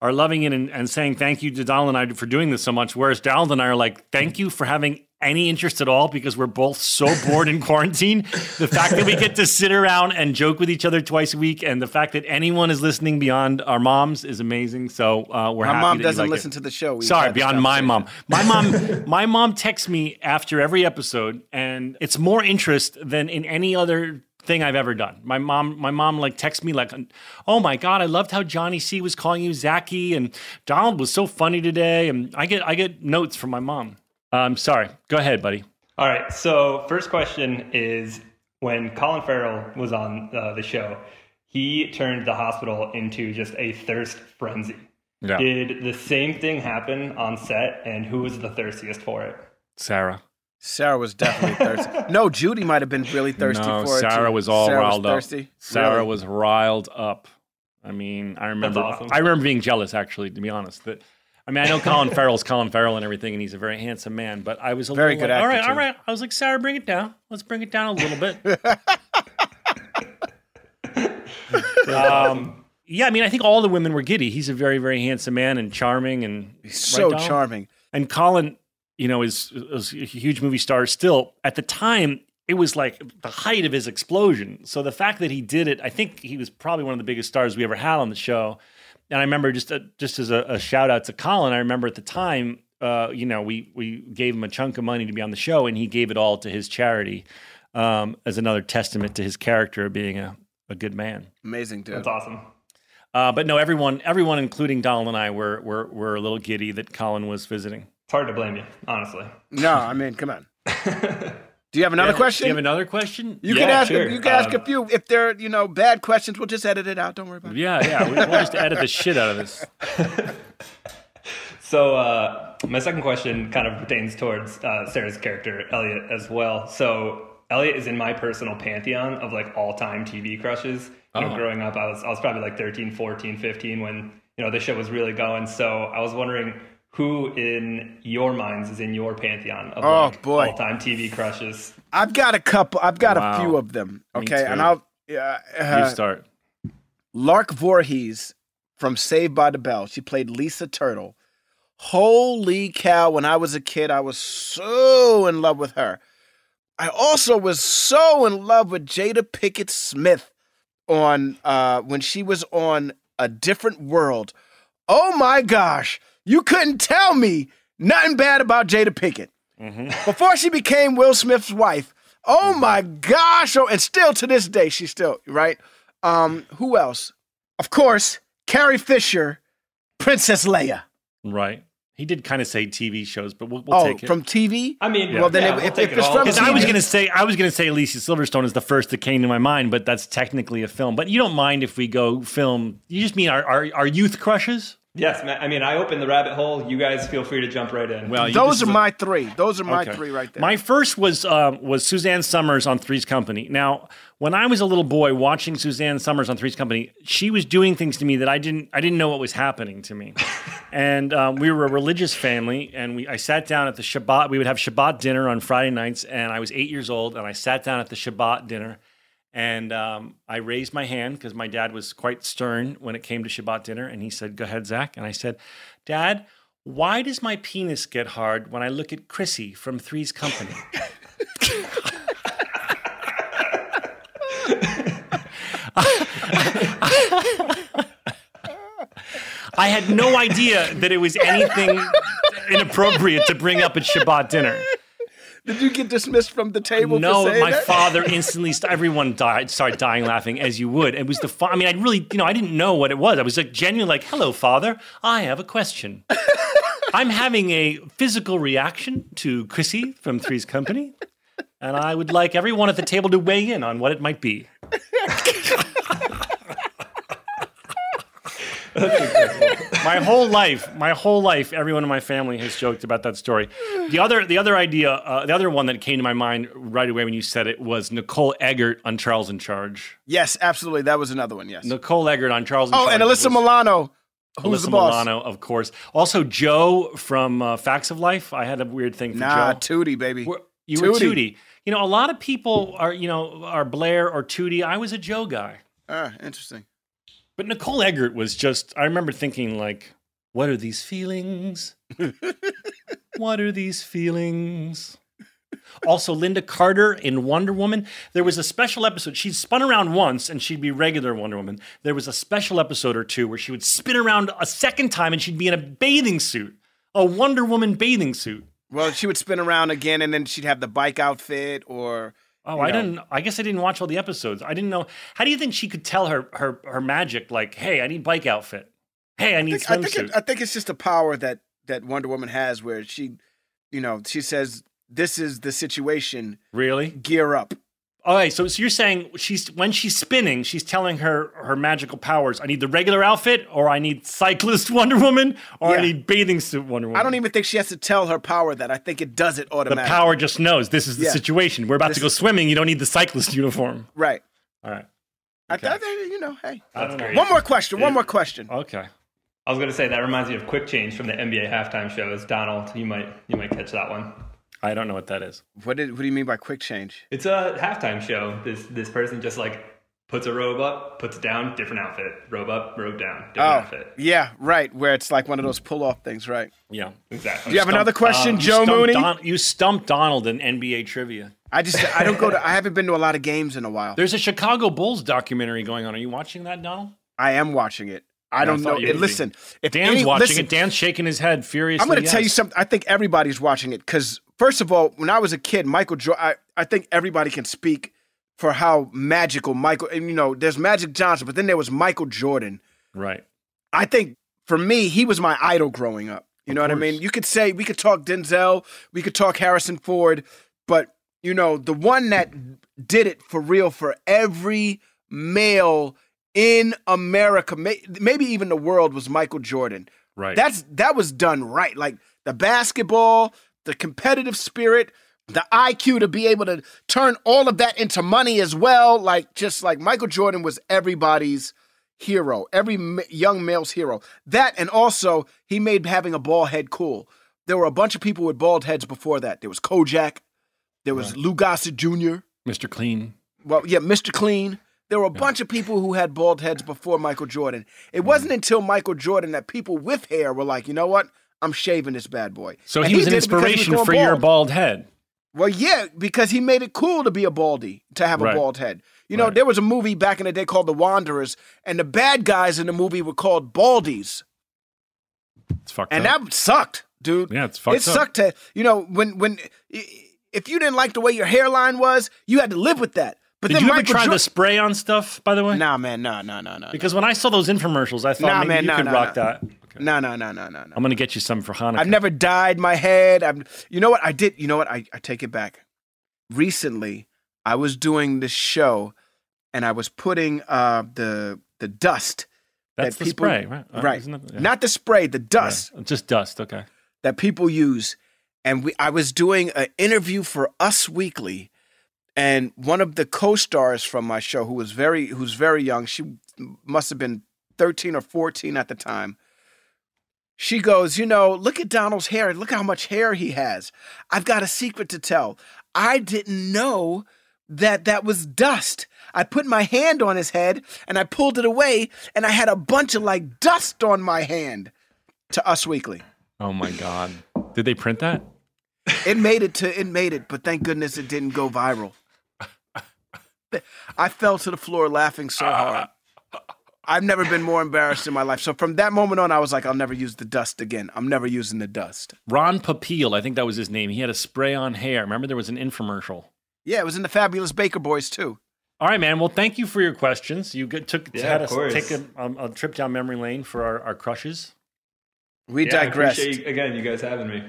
are loving it and, and saying thank you to Donald and I for doing this so much. Whereas Donald and I are like, thank you for having any interest at all because we're both so bored in quarantine. The fact that we get to sit around and joke with each other twice a week, and the fact that anyone is listening beyond our moms is amazing. So uh, we're My mom doesn't like listen it. to the show. We've Sorry, beyond my mom. My mom, my mom texts me after every episode, and it's more interest than in any other thing I've ever done. My mom, my mom, like texts me like, "Oh my god, I loved how Johnny C was calling you Zachy, and Donald was so funny today." And I get, I get notes from my mom. Um, sorry, go ahead, buddy. All right. So, first question is when Colin Farrell was on uh, the show, he turned the hospital into just a thirst frenzy. Yeah, Did the same thing happen on set, and who was the thirstiest for it? Sarah. Sarah was definitely thirsty. No, Judy might have been really thirsty no, for it. Sarah was all Sarah riled was up. thirsty. Sarah Really? was riled up. I mean, I remember. awesome. I remember being jealous, actually, to be honest. That I mean, I know Colin Farrell's Colin Farrell and everything, and he's a very handsome man. But I was a Very little good like, all right, all too. right. I was like, Sarah, bring it down. Let's bring it down a little bit. um, yeah, I mean, I think all the women were giddy. He's a very, very handsome man and charming, and He's so charming. and Colin, you know, is, is a huge movie star still. At the time, it was like the height of his explosion. So the fact that he did it, I think he was probably one of the biggest stars we ever had on the show. And I remember just uh just as a, a shout out to Colin, I remember at the time, uh, you know, we we gave him a chunk of money to be on the show, and he gave it all to his charity um, as another testament to his character of being a, a good man. Amazing, dude. That's awesome. Uh, but no, everyone, everyone, including Donald and I, were were were a little giddy that Colin was visiting. It's hard to blame you, honestly. No, I mean, come on. Do you have another Yeah, question? Do you have another question? You Yeah, can ask. sure. You can ask Um, a few. If they're you know bad questions, we'll just edit it out. Don't worry about it. Yeah, yeah. We, we'll just edit the shit out of this. So, uh, my second question kind of pertains towards uh, Sarah's character, Elliot, as well. So, Elliot is in my personal pantheon of like all time TV crushes. You know, Oh. growing up, I was, I was probably like 13, 14, 15 when, you know, the show was really going. So, I was wondering who in your minds is in your pantheon of Oh, like, boy. all time TV crushes. I've got a couple. I've got Wow. a few of them. Okay, and. I'll. Yeah, You uh, start. Lark Voorhees from Saved by the Bell. She played Lisa Turtle. Holy cow, when I was a kid, I was so in love with her. I also was so in love with Jada Pinkett Smith on uh when she was on A Different World. Oh my gosh, you couldn't tell me nothing bad about Jada Pinkett. Before she became Will Smith's wife. Oh my gosh, oh and still to this day she's still, right? Um who else? Of course, Carrie Fisher, Princess Leia. Right. He did kind of say TV shows, but we'll, we'll oh, take it. from TV? I mean, Well, then yeah, if- we'll if- if it it's all. from Because I was gonna say I was gonna say Alicia Silverstone is the first that came to my mind, but that's technically a film. But you don't mind if we go film? You just mean our our, our youth crushes? Yes. I mean, I opened the rabbit hole. You guys feel free to jump right in. Well, Those this are my three. Those are my Okay. three right there. My first was um, was Suzanne Somers on Three's Company. Now, when I was a little boy watching Suzanne Somers on Three's Company, she was doing things to me that I didn't I didn't know what was happening to me. and um, we were a religious family, and we I sat down at the Shabbat. We would have Shabbat dinner on Friday nights, and I was eight years old, and I sat down at the Shabbat dinner. And um, I raised my hand because my dad was quite stern when it came to Shabbat dinner. And he said, Go ahead, Zach. And I said, Dad, why does my penis get hard when I look at Chrissy from Three's Company? I had no idea that it was anything inappropriate to bring up at Shabbat dinner. Did you get dismissed from the table? No, for my that? father instantly. St- everyone died, started dying laughing, as you would. It was the. Fa- I mean, I really, you know, I didn't know what it was. I was like genuinely like, "Hello, father. I have a question. I'm having a physical reaction to Chrissy from Three's Company, and I would like everyone at the table to weigh in on what it might be." my whole life, my whole life, everyone in my family has joked about that story. The other, the other idea, uh, the other one that came to my mind right away when you said it was Nicole Eggert on Charles in Charge. Yes, absolutely. That was another one. Yes. Nicole Eggert on Charles in oh, Charge. and Alyssa was- Milano. Who's Alyssa the boss? Milano, of course. Also, Jo from uh, Facts of Life. I had a weird thing for Nah, Jo. Tootie, baby. Were- You were Tootie. Tootie. You know, a lot of people are, you know, are Blair or Tootie. I was a Jo guy. Ah, interesting. But Nicole Eggert was just, I remember thinking, like, what are these feelings? what are these feelings? Also, Lynda Carter in Wonder Woman. There was a special episode. She'd spun around once and she'd be regular Wonder Woman. There was a special episode or two where she would spin around a second time and she'd be in a bathing suit, a Wonder Woman bathing suit. Well, she would spin around again, and then she'd have the bike outfit, or Oh, I know. didn't. I guess I didn't watch all the episodes. I didn't know. How do you think she could tell her her her magic? Like, hey, I need bike outfit. Hey, I need I think, I think, it, I think it's just a power that that Wonder Woman has, where she, you know, she says, "This is the situation. really? Gear up." All right. So, so you're saying she's when she's spinning, she's telling her her magical powers. I need the regular outfit, or I need cyclist Wonder Woman, or I need bathing suit Wonder Woman. I don't even think she has to tell her power that. I think it does it The automatically. power just knows this is the Yeah. situation. We're about This to go swimming. You don't need the cyclist uniform. right? All right. I Okay. thought, you know, hey. I don't know. great. One more question. One more question. Okay. I was going to say that reminds me of Quick Change from the NBA halftime shows. Donald, you might you might catch that one. I don't know what that is. What did? What do you mean by quick change? It's a halftime show. This this person just like puts a robe up, puts it down, different outfit. Robe up, robe down, different Oh, outfit. yeah, right. Where it's like one of those pull-off things, right? Yeah. Exactly. Do you have another question, Um, Joe stumped Mooney? Don- you stumped Donald in NBA trivia. I just, I don't go to. I haven't been to a lot of games in a while. There's a Chicago Bulls documentary going on. Are you watching that, Donald? I am watching it. I I don't thought know. you And would be. listen, if Dan's any, watching listen, it. Dan's shaking his head furiously. I'm going to tell you something. I think everybody's watching it because, first of all, when I was a kid, Michael Jordan, I, I think everybody can speak for how magical Michael, and you know, there's Magic Johnson, but then there was Michael Jordan. Right. I think for me, he was my idol growing up. You know what I mean? You could say, we could talk Denzel, we could talk Harrison Ford, but, you know, the one that did it for real for every male in America, may, maybe even the world, was Michael Jordan. Right. That's that was done right. Like the basketball, the competitive spirit, the IQ to be able to turn all of that into money as well. Like just like Michael Jordan was everybody's hero, every young male's hero. That and also he made having a bald head cool. There were a bunch of people with bald heads before that. There was Kojak, there was Lou Gossett Jr. Mr. Clean. Well, yeah, Mr. Clean. There were a bunch of people who had bald heads before Michael Jordan. It wasn't Mm. until Michael Jordan that people with hair were like, you know what? I'm shaving this bad boy. So And he was an did it because he was inspiration for your bald head. Well, yeah, because he made it cool to be a baldy, to have a bald head. You know, Right. there was a movie back in the day called The Wanderers, and the bad guys in the movie were called baldies. It's fucked And up. that sucked, dude. Yeah, it's fucked It up. It sucked to, you know, when when if you didn't like the way your hairline was, you had to live with that. But Did then you ever Michael try Jor- the spray on stuff, by the way? Nah, man, nah, nah, nah, nah. Because when I saw those infomercials, I thought Nah, maybe man, you nah, could nah, rock nah. that. Okay. No, no, no, no, no, no. I'm gonna get you some for Hanukkah. I've never dyed my head. I've, you know what? I did. You know what? I, I take it back. Recently, I was doing this show, and I was putting uh, the the dust. That's that the people- spray, right? Uh, Right. it? Yeah. Not the spray, the dust Just dust. Okay. that people use. And we, I was doing an interview for Us Weekly, and one of the co-stars from my show, who was very, who's very young, she must have been thirteen or fourteen at the time. She goes, you know, look at Donald's hair. Look how much hair he has. I've got a secret to tell. I didn't know that that was dust. I put my hand on his head and I pulled it away, and I had a bunch of like dust on my hand. To Us Weekly. Oh my God. Did they print that? It made it to it made it, but thank goodness it didn't go viral. I fell to the floor laughing so uh, hard. I've never been more embarrassed in my life. So from that moment on, I was like, I'll never use the dust again. I'm never using the dust. Ron Popeil, I think that was his name. He had a spray on hair. Remember, there was an infomercial. Yeah, it was in the Fabulous Baker Boys too. All right, man. Well, thank you for your questions. You took Yeah, had of us course. take a, a trip down memory lane for our, our crushes. We Yeah, I digressed. again, you guys having me.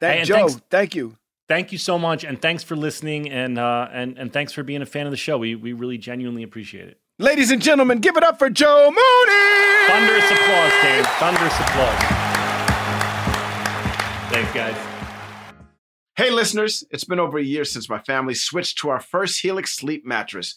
Thank Hey, Joe. thanks- Thank you. Thank you so much, and thanks for listening, and uh, and and thanks for being a fan of the show. We we really genuinely appreciate it. Ladies and gentlemen, give it up for Joe Mooney. Thunderous applause, Dan. Thunderous applause. Thanks, guys. Hey, listeners, it's been over a year since my family switched to our first Helix sleep mattress.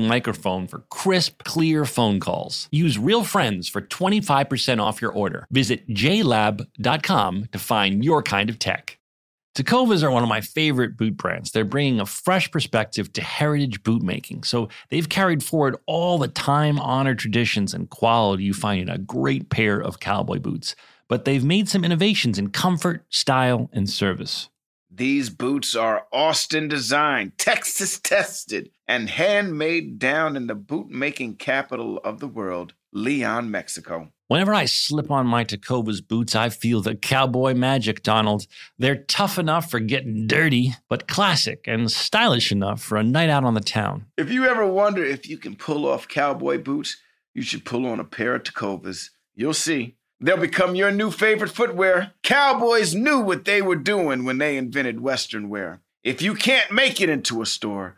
microphone for crisp, clear phone calls. Use Real Friends for 25% off your order. Visit jlab.com to find your kind of tech. Tecovas are one of my favorite boot brands. They're bringing a fresh perspective to heritage boot making. So they've carried forward all the time honored traditions and quality you find in a great pair of cowboy boots. But they've made some innovations in comfort, style, and service. These boots are Austin designed, Texas tested, and handmade down in the boot making capital of the world, Leon, Mexico. Whenever I slip on my Tecovas boots, I feel the cowboy magic, Donald. They're tough enough for getting dirty, but classic and stylish enough for a night out on the town. If you ever wonder if you can pull off cowboy boots, you should pull on a pair of Tecovas. You'll see. They'll become your new favorite footwear. Cowboys knew what they were doing when they invented Western wear. If you can't make it into a store,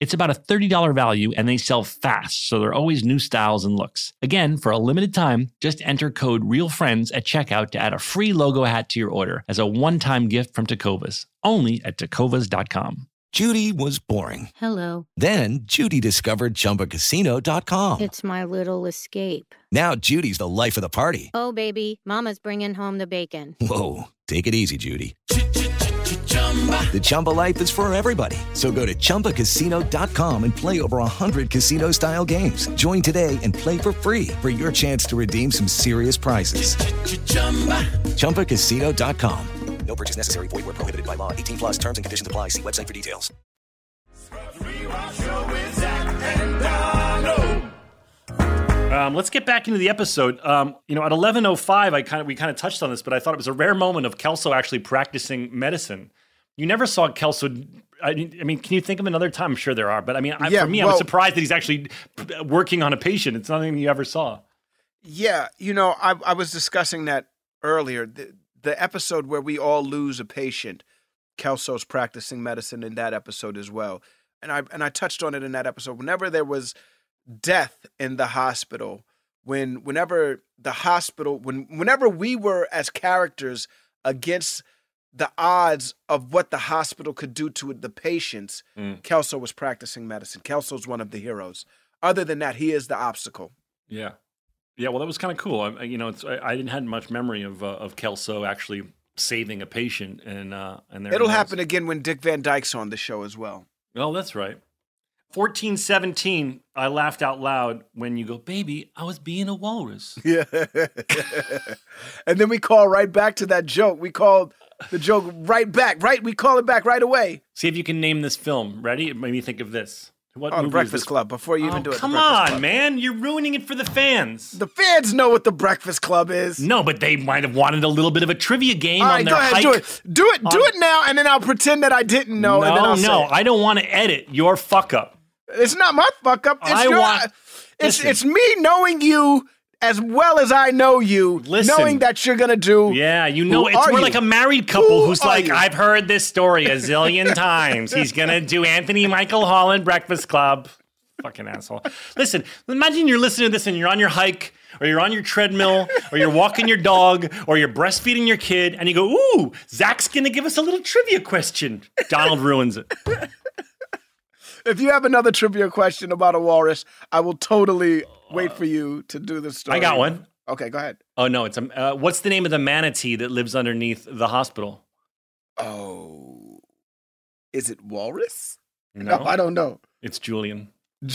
It's about a $30 value and they sell fast, so there are always new styles and looks. Again, for a limited time, just enter code REALFRIENDS at checkout to add a free logo hat to your order as a one time gift from Tecovas, only at tecovas.com. Judy was boring. Hello. Then Judy discovered ChumbaCasino.com. It's my little escape. Now Judy's the life of the party. Oh, baby, Mama's bringing home the bacon. Whoa, take it easy, Judy. The Chumba life is for everybody. So go to ChumbaCasino.com and play over 100 casino style games. Join today and play for free for your chance to redeem some serious prizes. ChumbaCasino.com. No purchase necessary. Void where prohibited by law. 18 plus terms and conditions apply. See website for details. Rewatch show with Zach and Donald. Um, let's get back into the episode. Um, you know, at eleven oh five, I kind of we kind of touched on this, but I thought it was a rare moment of Kelso actually practicing medicine. You never saw Kelso. I mean, can you think of another time? I'm sure there are, but I mean, I, Yeah, for me, well- was surprised that he's actually uh, working on a patient. It's nothing you ever saw. Yeah, you know, I, I was discussing that earlier. The, the episode where we all lose a patient, Kelso's practicing medicine in that episode as well. And I and I touched on it in that episode. Whenever there was death in the hospital, when whenever the hospital when whenever we were as characters against the odds of what the hospital could do to the patients, Mm. Kelso was practicing medicine. Kelso's one of the heroes. Other than that, he is the obstacle. Yeah, yeah. Well, that was kind of cool. I, you know, it's, I, I didn't have much memory of uh, of Kelso actually saving a patient, and uh, and there It'll happen again when Dick Van Dyke's on the show as well. Oh, that's right. Fourteen seventeen. I laughed out loud when you go, baby. I was being a walrus. Yeah. and then we call right back to that joke. We call the joke right back. Right, we call it back right away. See if you can name this film. Ready? It made me think of this. What Oh, the Breakfast? Club. Before you even Oh, do it, come on, Club. man! You're ruining it for the fans. The fans know what the Breakfast Club is. no, but they might have wanted a little bit of a trivia game All on their go ahead, hike. do it. Do it. Do it now, and then I'll pretend that I didn't know. no, and then I'll no. I don't want to edit your fuck up. It's not my fuck up. It's I your, want- It's Listen. it's me knowing you as well as I know you, Listen. knowing that you're gonna do. Yeah, you know, it's more you? like a married couple Who who's like, you? I've heard this story a zillion times. He's gonna do Anthony Michael Hall Holland Breakfast Club. Fucking asshole. Listen, imagine you're listening to this and you're on your hike, or you're on your treadmill, or you're walking your dog, or you're breastfeeding your kid, and you go, Ooh, Zach's gonna give us a little trivia question. Donald ruins it. If you have another trivia question about a walrus, I will totally wait for you to do the story. I got one. Okay, go ahead. Oh no, it's a. Uh, what's the name of the manatee that lives underneath the hospital? Oh, is it walrus? No, I don't know. it's Julian.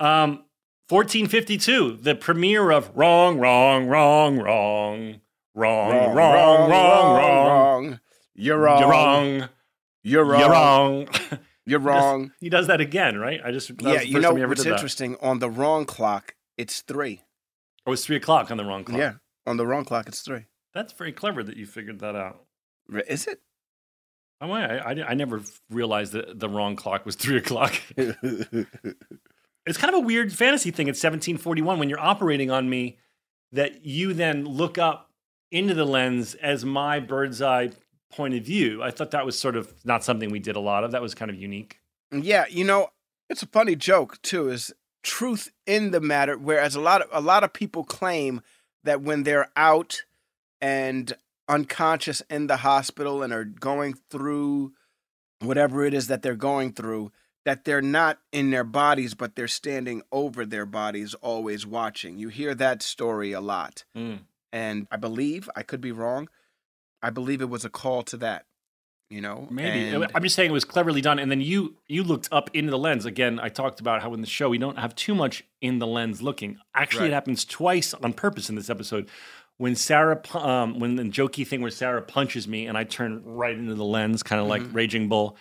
Um, 1452, the premiere of Wrong, Wrong, Wrong, Wrong, Wrong, Wrong, Wrong, Wrong. You're wrong. You're wrong. You're wrong. You're wrong. You're wrong. he does that again, right? I just Yeah, you know he what's that. interesting? On the wrong clock, it's three. Oh, it's three o'clock on the wrong clock. Yeah, on the wrong clock, it's three. That's very clever that you figured that out. Is it? Oh, I, I, I never realized that the wrong clock was three o'clock. it's kind of a weird fantasy thing at 1741 when you're operating on me that you then look up into the lens as my bird's eye point of view. I thought that was sort of not something we did a lot of. That was kind of unique. Yeah, you know, it's a funny joke too. Is truth in the matter? Whereas a lot of a lot of people claim that when they're out and unconscious in the hospital and are going through whatever it is that they're going through, that they're not in their bodies, but they're standing over their bodies, always watching. You hear that story a lot, Mm. and I believe I could be wrong. I believe it was a call to that. You know, Maybe And- I'm just saying it was cleverly done. And then you you looked up into the lens again. I talked about how in the show we don't have too much in the lens looking. Actually, Right. it happens twice on purpose in this episode. When Sarah, um, when the jokey thing where Sarah punches me and I turn right into the lens, kind of like Mm-hmm. Raging Bull,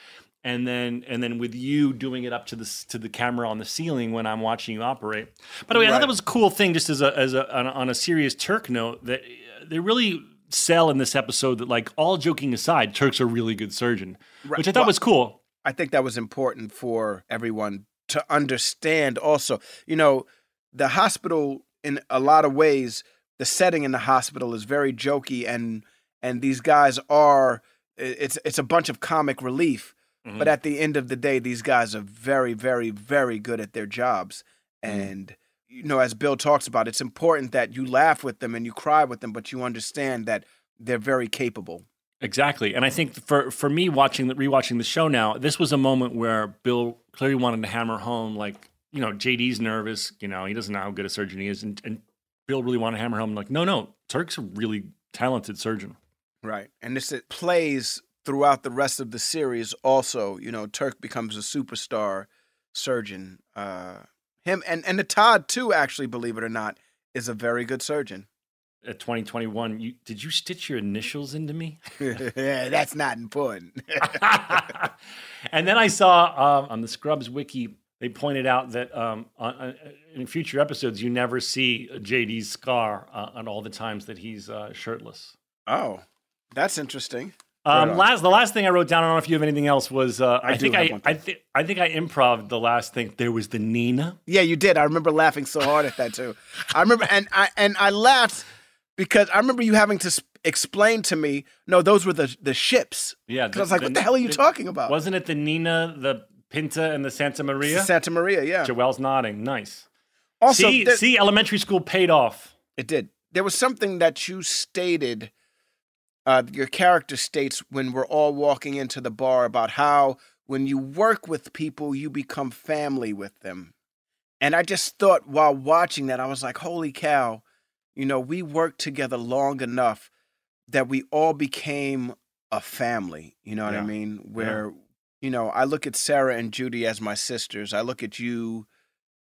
and then and then with you doing it up to the to the camera on the ceiling when I'm watching you operate. By the way, I thought that was a cool thing. Just as a as a on a, on a serious Turk note, that uh, they really sell in this episode that like all joking aside, Turk's a really good surgeon, Right. which I thought Well, was cool. I think that was important for everyone to understand also. You know, the hospital in a lot of ways, the setting in the hospital is very jokey and and these guys are it's it's a bunch of comic relief. Mm-hmm. But at the end of the day, these guys are very, very, very good at their jobs. And you know, as Bill talks about, it's important that you laugh with them and you cry with them, but you understand that they're very capable. Exactly, and I think for for me watching the rewatching the show now, this was a moment where Bill clearly wanted to hammer home, like you know, JD's nervous, you know, he doesn't know how good a surgeon he is, and, and Bill really wanted to hammer home, like, no, no, Turk's a really talented surgeon. Right. And this it plays throughout the rest of the series also. You know, Turk becomes a superstar surgeon. Uh him and, and the Todd too, actually, believe it or not, is a very good surgeon. at 2021, you, did you stitch your initials into me? yeah, that's not important. and then I saw uh, on the Scrubs wiki, they pointed out that um, on, uh, in future episodes, you never see JD's scar uh, on all the times that he's uh, shirtless. oh, that's interesting. Um, Right last, the last thing I wrote down, I don't know if you have anything else, was uh, I, I think I, I, th- I think I improv the last thing. There was the Nina. Yeah, you did. I remember laughing so hard at that too. I remember, and I and I laughed because I remember you having to s- explain to me. No, those were the the ships. Yeah, because I was like, what the hell are you talking about? Wasn't it the Nina, the Pinta, and the Santa Maria? Santa Maria, yeah. Joelle's nodding. Nice. Also, see, there- see, elementary school paid off. It did. There was something that you stated, uh, your character states when we're all walking into the bar about how when you work with people, you become family with them. And I just thought while watching that, I was like, holy cow, you know, we worked together long enough that we all became a family. You know what I mean? Where, you know, I look at Sarah and Judy as my sisters. I look at you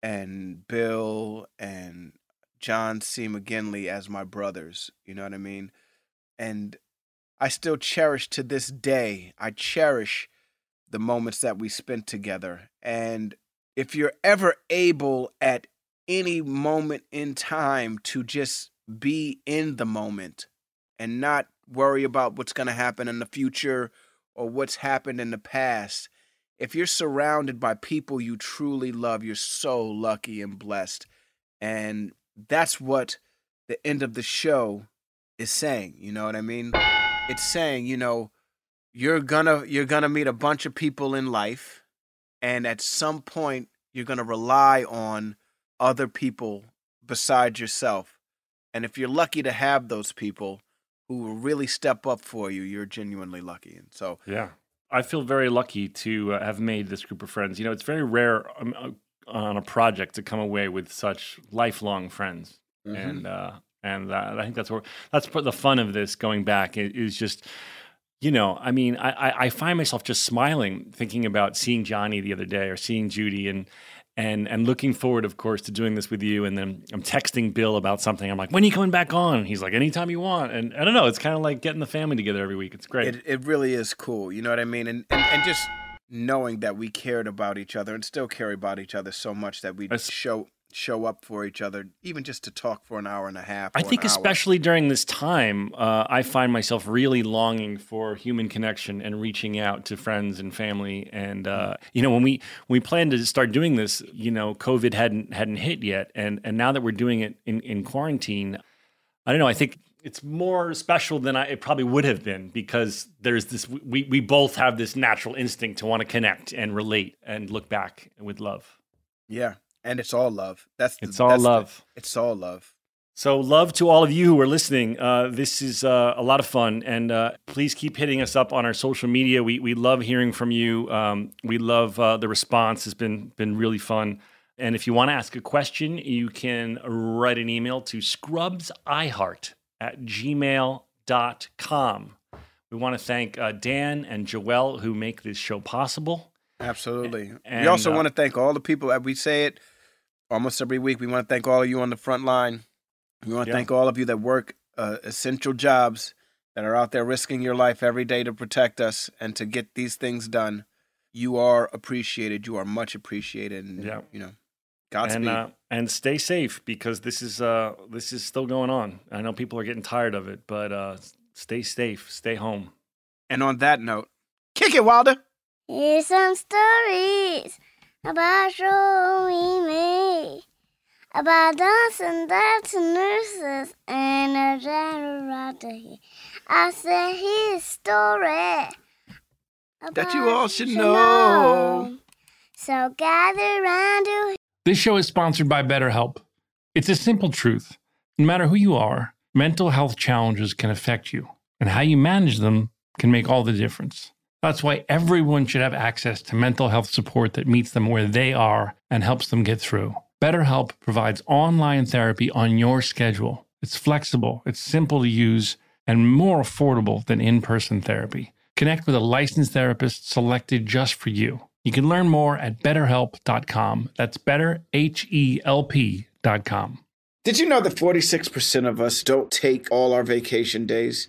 and Bill and John C. McGinley as my brothers. You know what I mean? And I still cherish to this day, I cherish the moments that we spent together. And if you're ever able at any moment in time to just be in the moment and not worry about what's going to happen in the future or what's happened in the past, if you're surrounded by people you truly love, you're so lucky and blessed. And that's what the end of the show is saying. You know what I mean? It's saying, you know, you're gonna you're gonna meet a bunch of people in life, and at some point you're gonna rely on other people besides yourself. And if you're lucky to have those people who will really step up for you, you're genuinely lucky. And so Yeah. I feel very lucky to uh, have made this group of friends. You know, it's very rare um, uh, on a project to come away with such lifelong friends, Mhm. and uh, and uh, I think that's where that's what the fun of this going back is just. You know, I mean, I, I- find myself just smiling thinking about seeing Johnny the other day or seeing Judy and and and looking forward, of course, to doing this with you. And then I'm texting Bill about something. I'm like, when are you coming back on? He's like, anytime you want. And I don't know, it's kind of like getting the family together every week. It's great. It it really is cool. You know what I mean? And and, and just knowing that we cared about each other and still care about each other so much that we show show up for each other, even just to talk for an hour and a half. I think, especially during this time, uh, I find myself really longing for human connection and reaching out to friends and family. And uh, you know, when we when we planned to start doing this, you know, COVID hadn't hadn't hit yet, and and now that we're doing it in in quarantine, I don't know. I think it's more special than I, it probably would have been because there's this. We we both have this natural instinct to want to connect and relate and look back with love. Yeah, and it's all love. That's the- It's all that's the- love. it's all love. So, love to all of you who are listening. Uh, this is uh, a lot of fun, and uh, please keep hitting us up on our social media. We we love hearing from you. Um, we love uh, the response; has been been really fun. And if you want to ask a question, you can write an email to scrubsiheart at gmail.com. We want to thank uh, Dan and Joelle who make this show possible. Absolutely. And, we also uh, want to thank all the people that we say it almost every week. We want to thank all of you on the front line. We want to Yeah. thank all of you that work uh, essential jobs that are out there risking your life every day to protect us and to get these things done. You are appreciated. You are much appreciated. And, Yeah. you know, Godspeed. and uh, and stay safe because this is uh this is still going on. I know people are getting tired of it, but uh stay safe, stay home. and on that note, kick it, Wilder. Here's some stories about show we made. About dancing that's nurses and a janitor. I said his story. That you about all should know. So gather round to This show is sponsored by BetterHelp. It's a simple truth. No matter who you are, mental health challenges can affect you, and how you manage them can make all the difference. That's why everyone should have access to mental health support that meets them where they are and helps them get through. BetterHelp provides online therapy on your schedule. It's flexible, it's simple to use, and more affordable than in person therapy. Connect with a licensed therapist selected just for you. You can learn more at betterhelp.com. That's better, H E L P.com. Did you know that 46% of us don't take all our vacation days?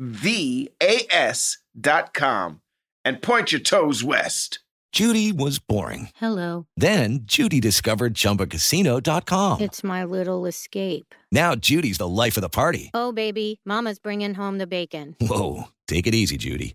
V A S dot com. And point your toes west. Judy was boring. Hello. Then Judy discovered ChumbaCasino.com. It's my little escape. Now Judy's the life of the party. Oh, baby, Mama's bringing home the bacon. Whoa, take it easy, Judy.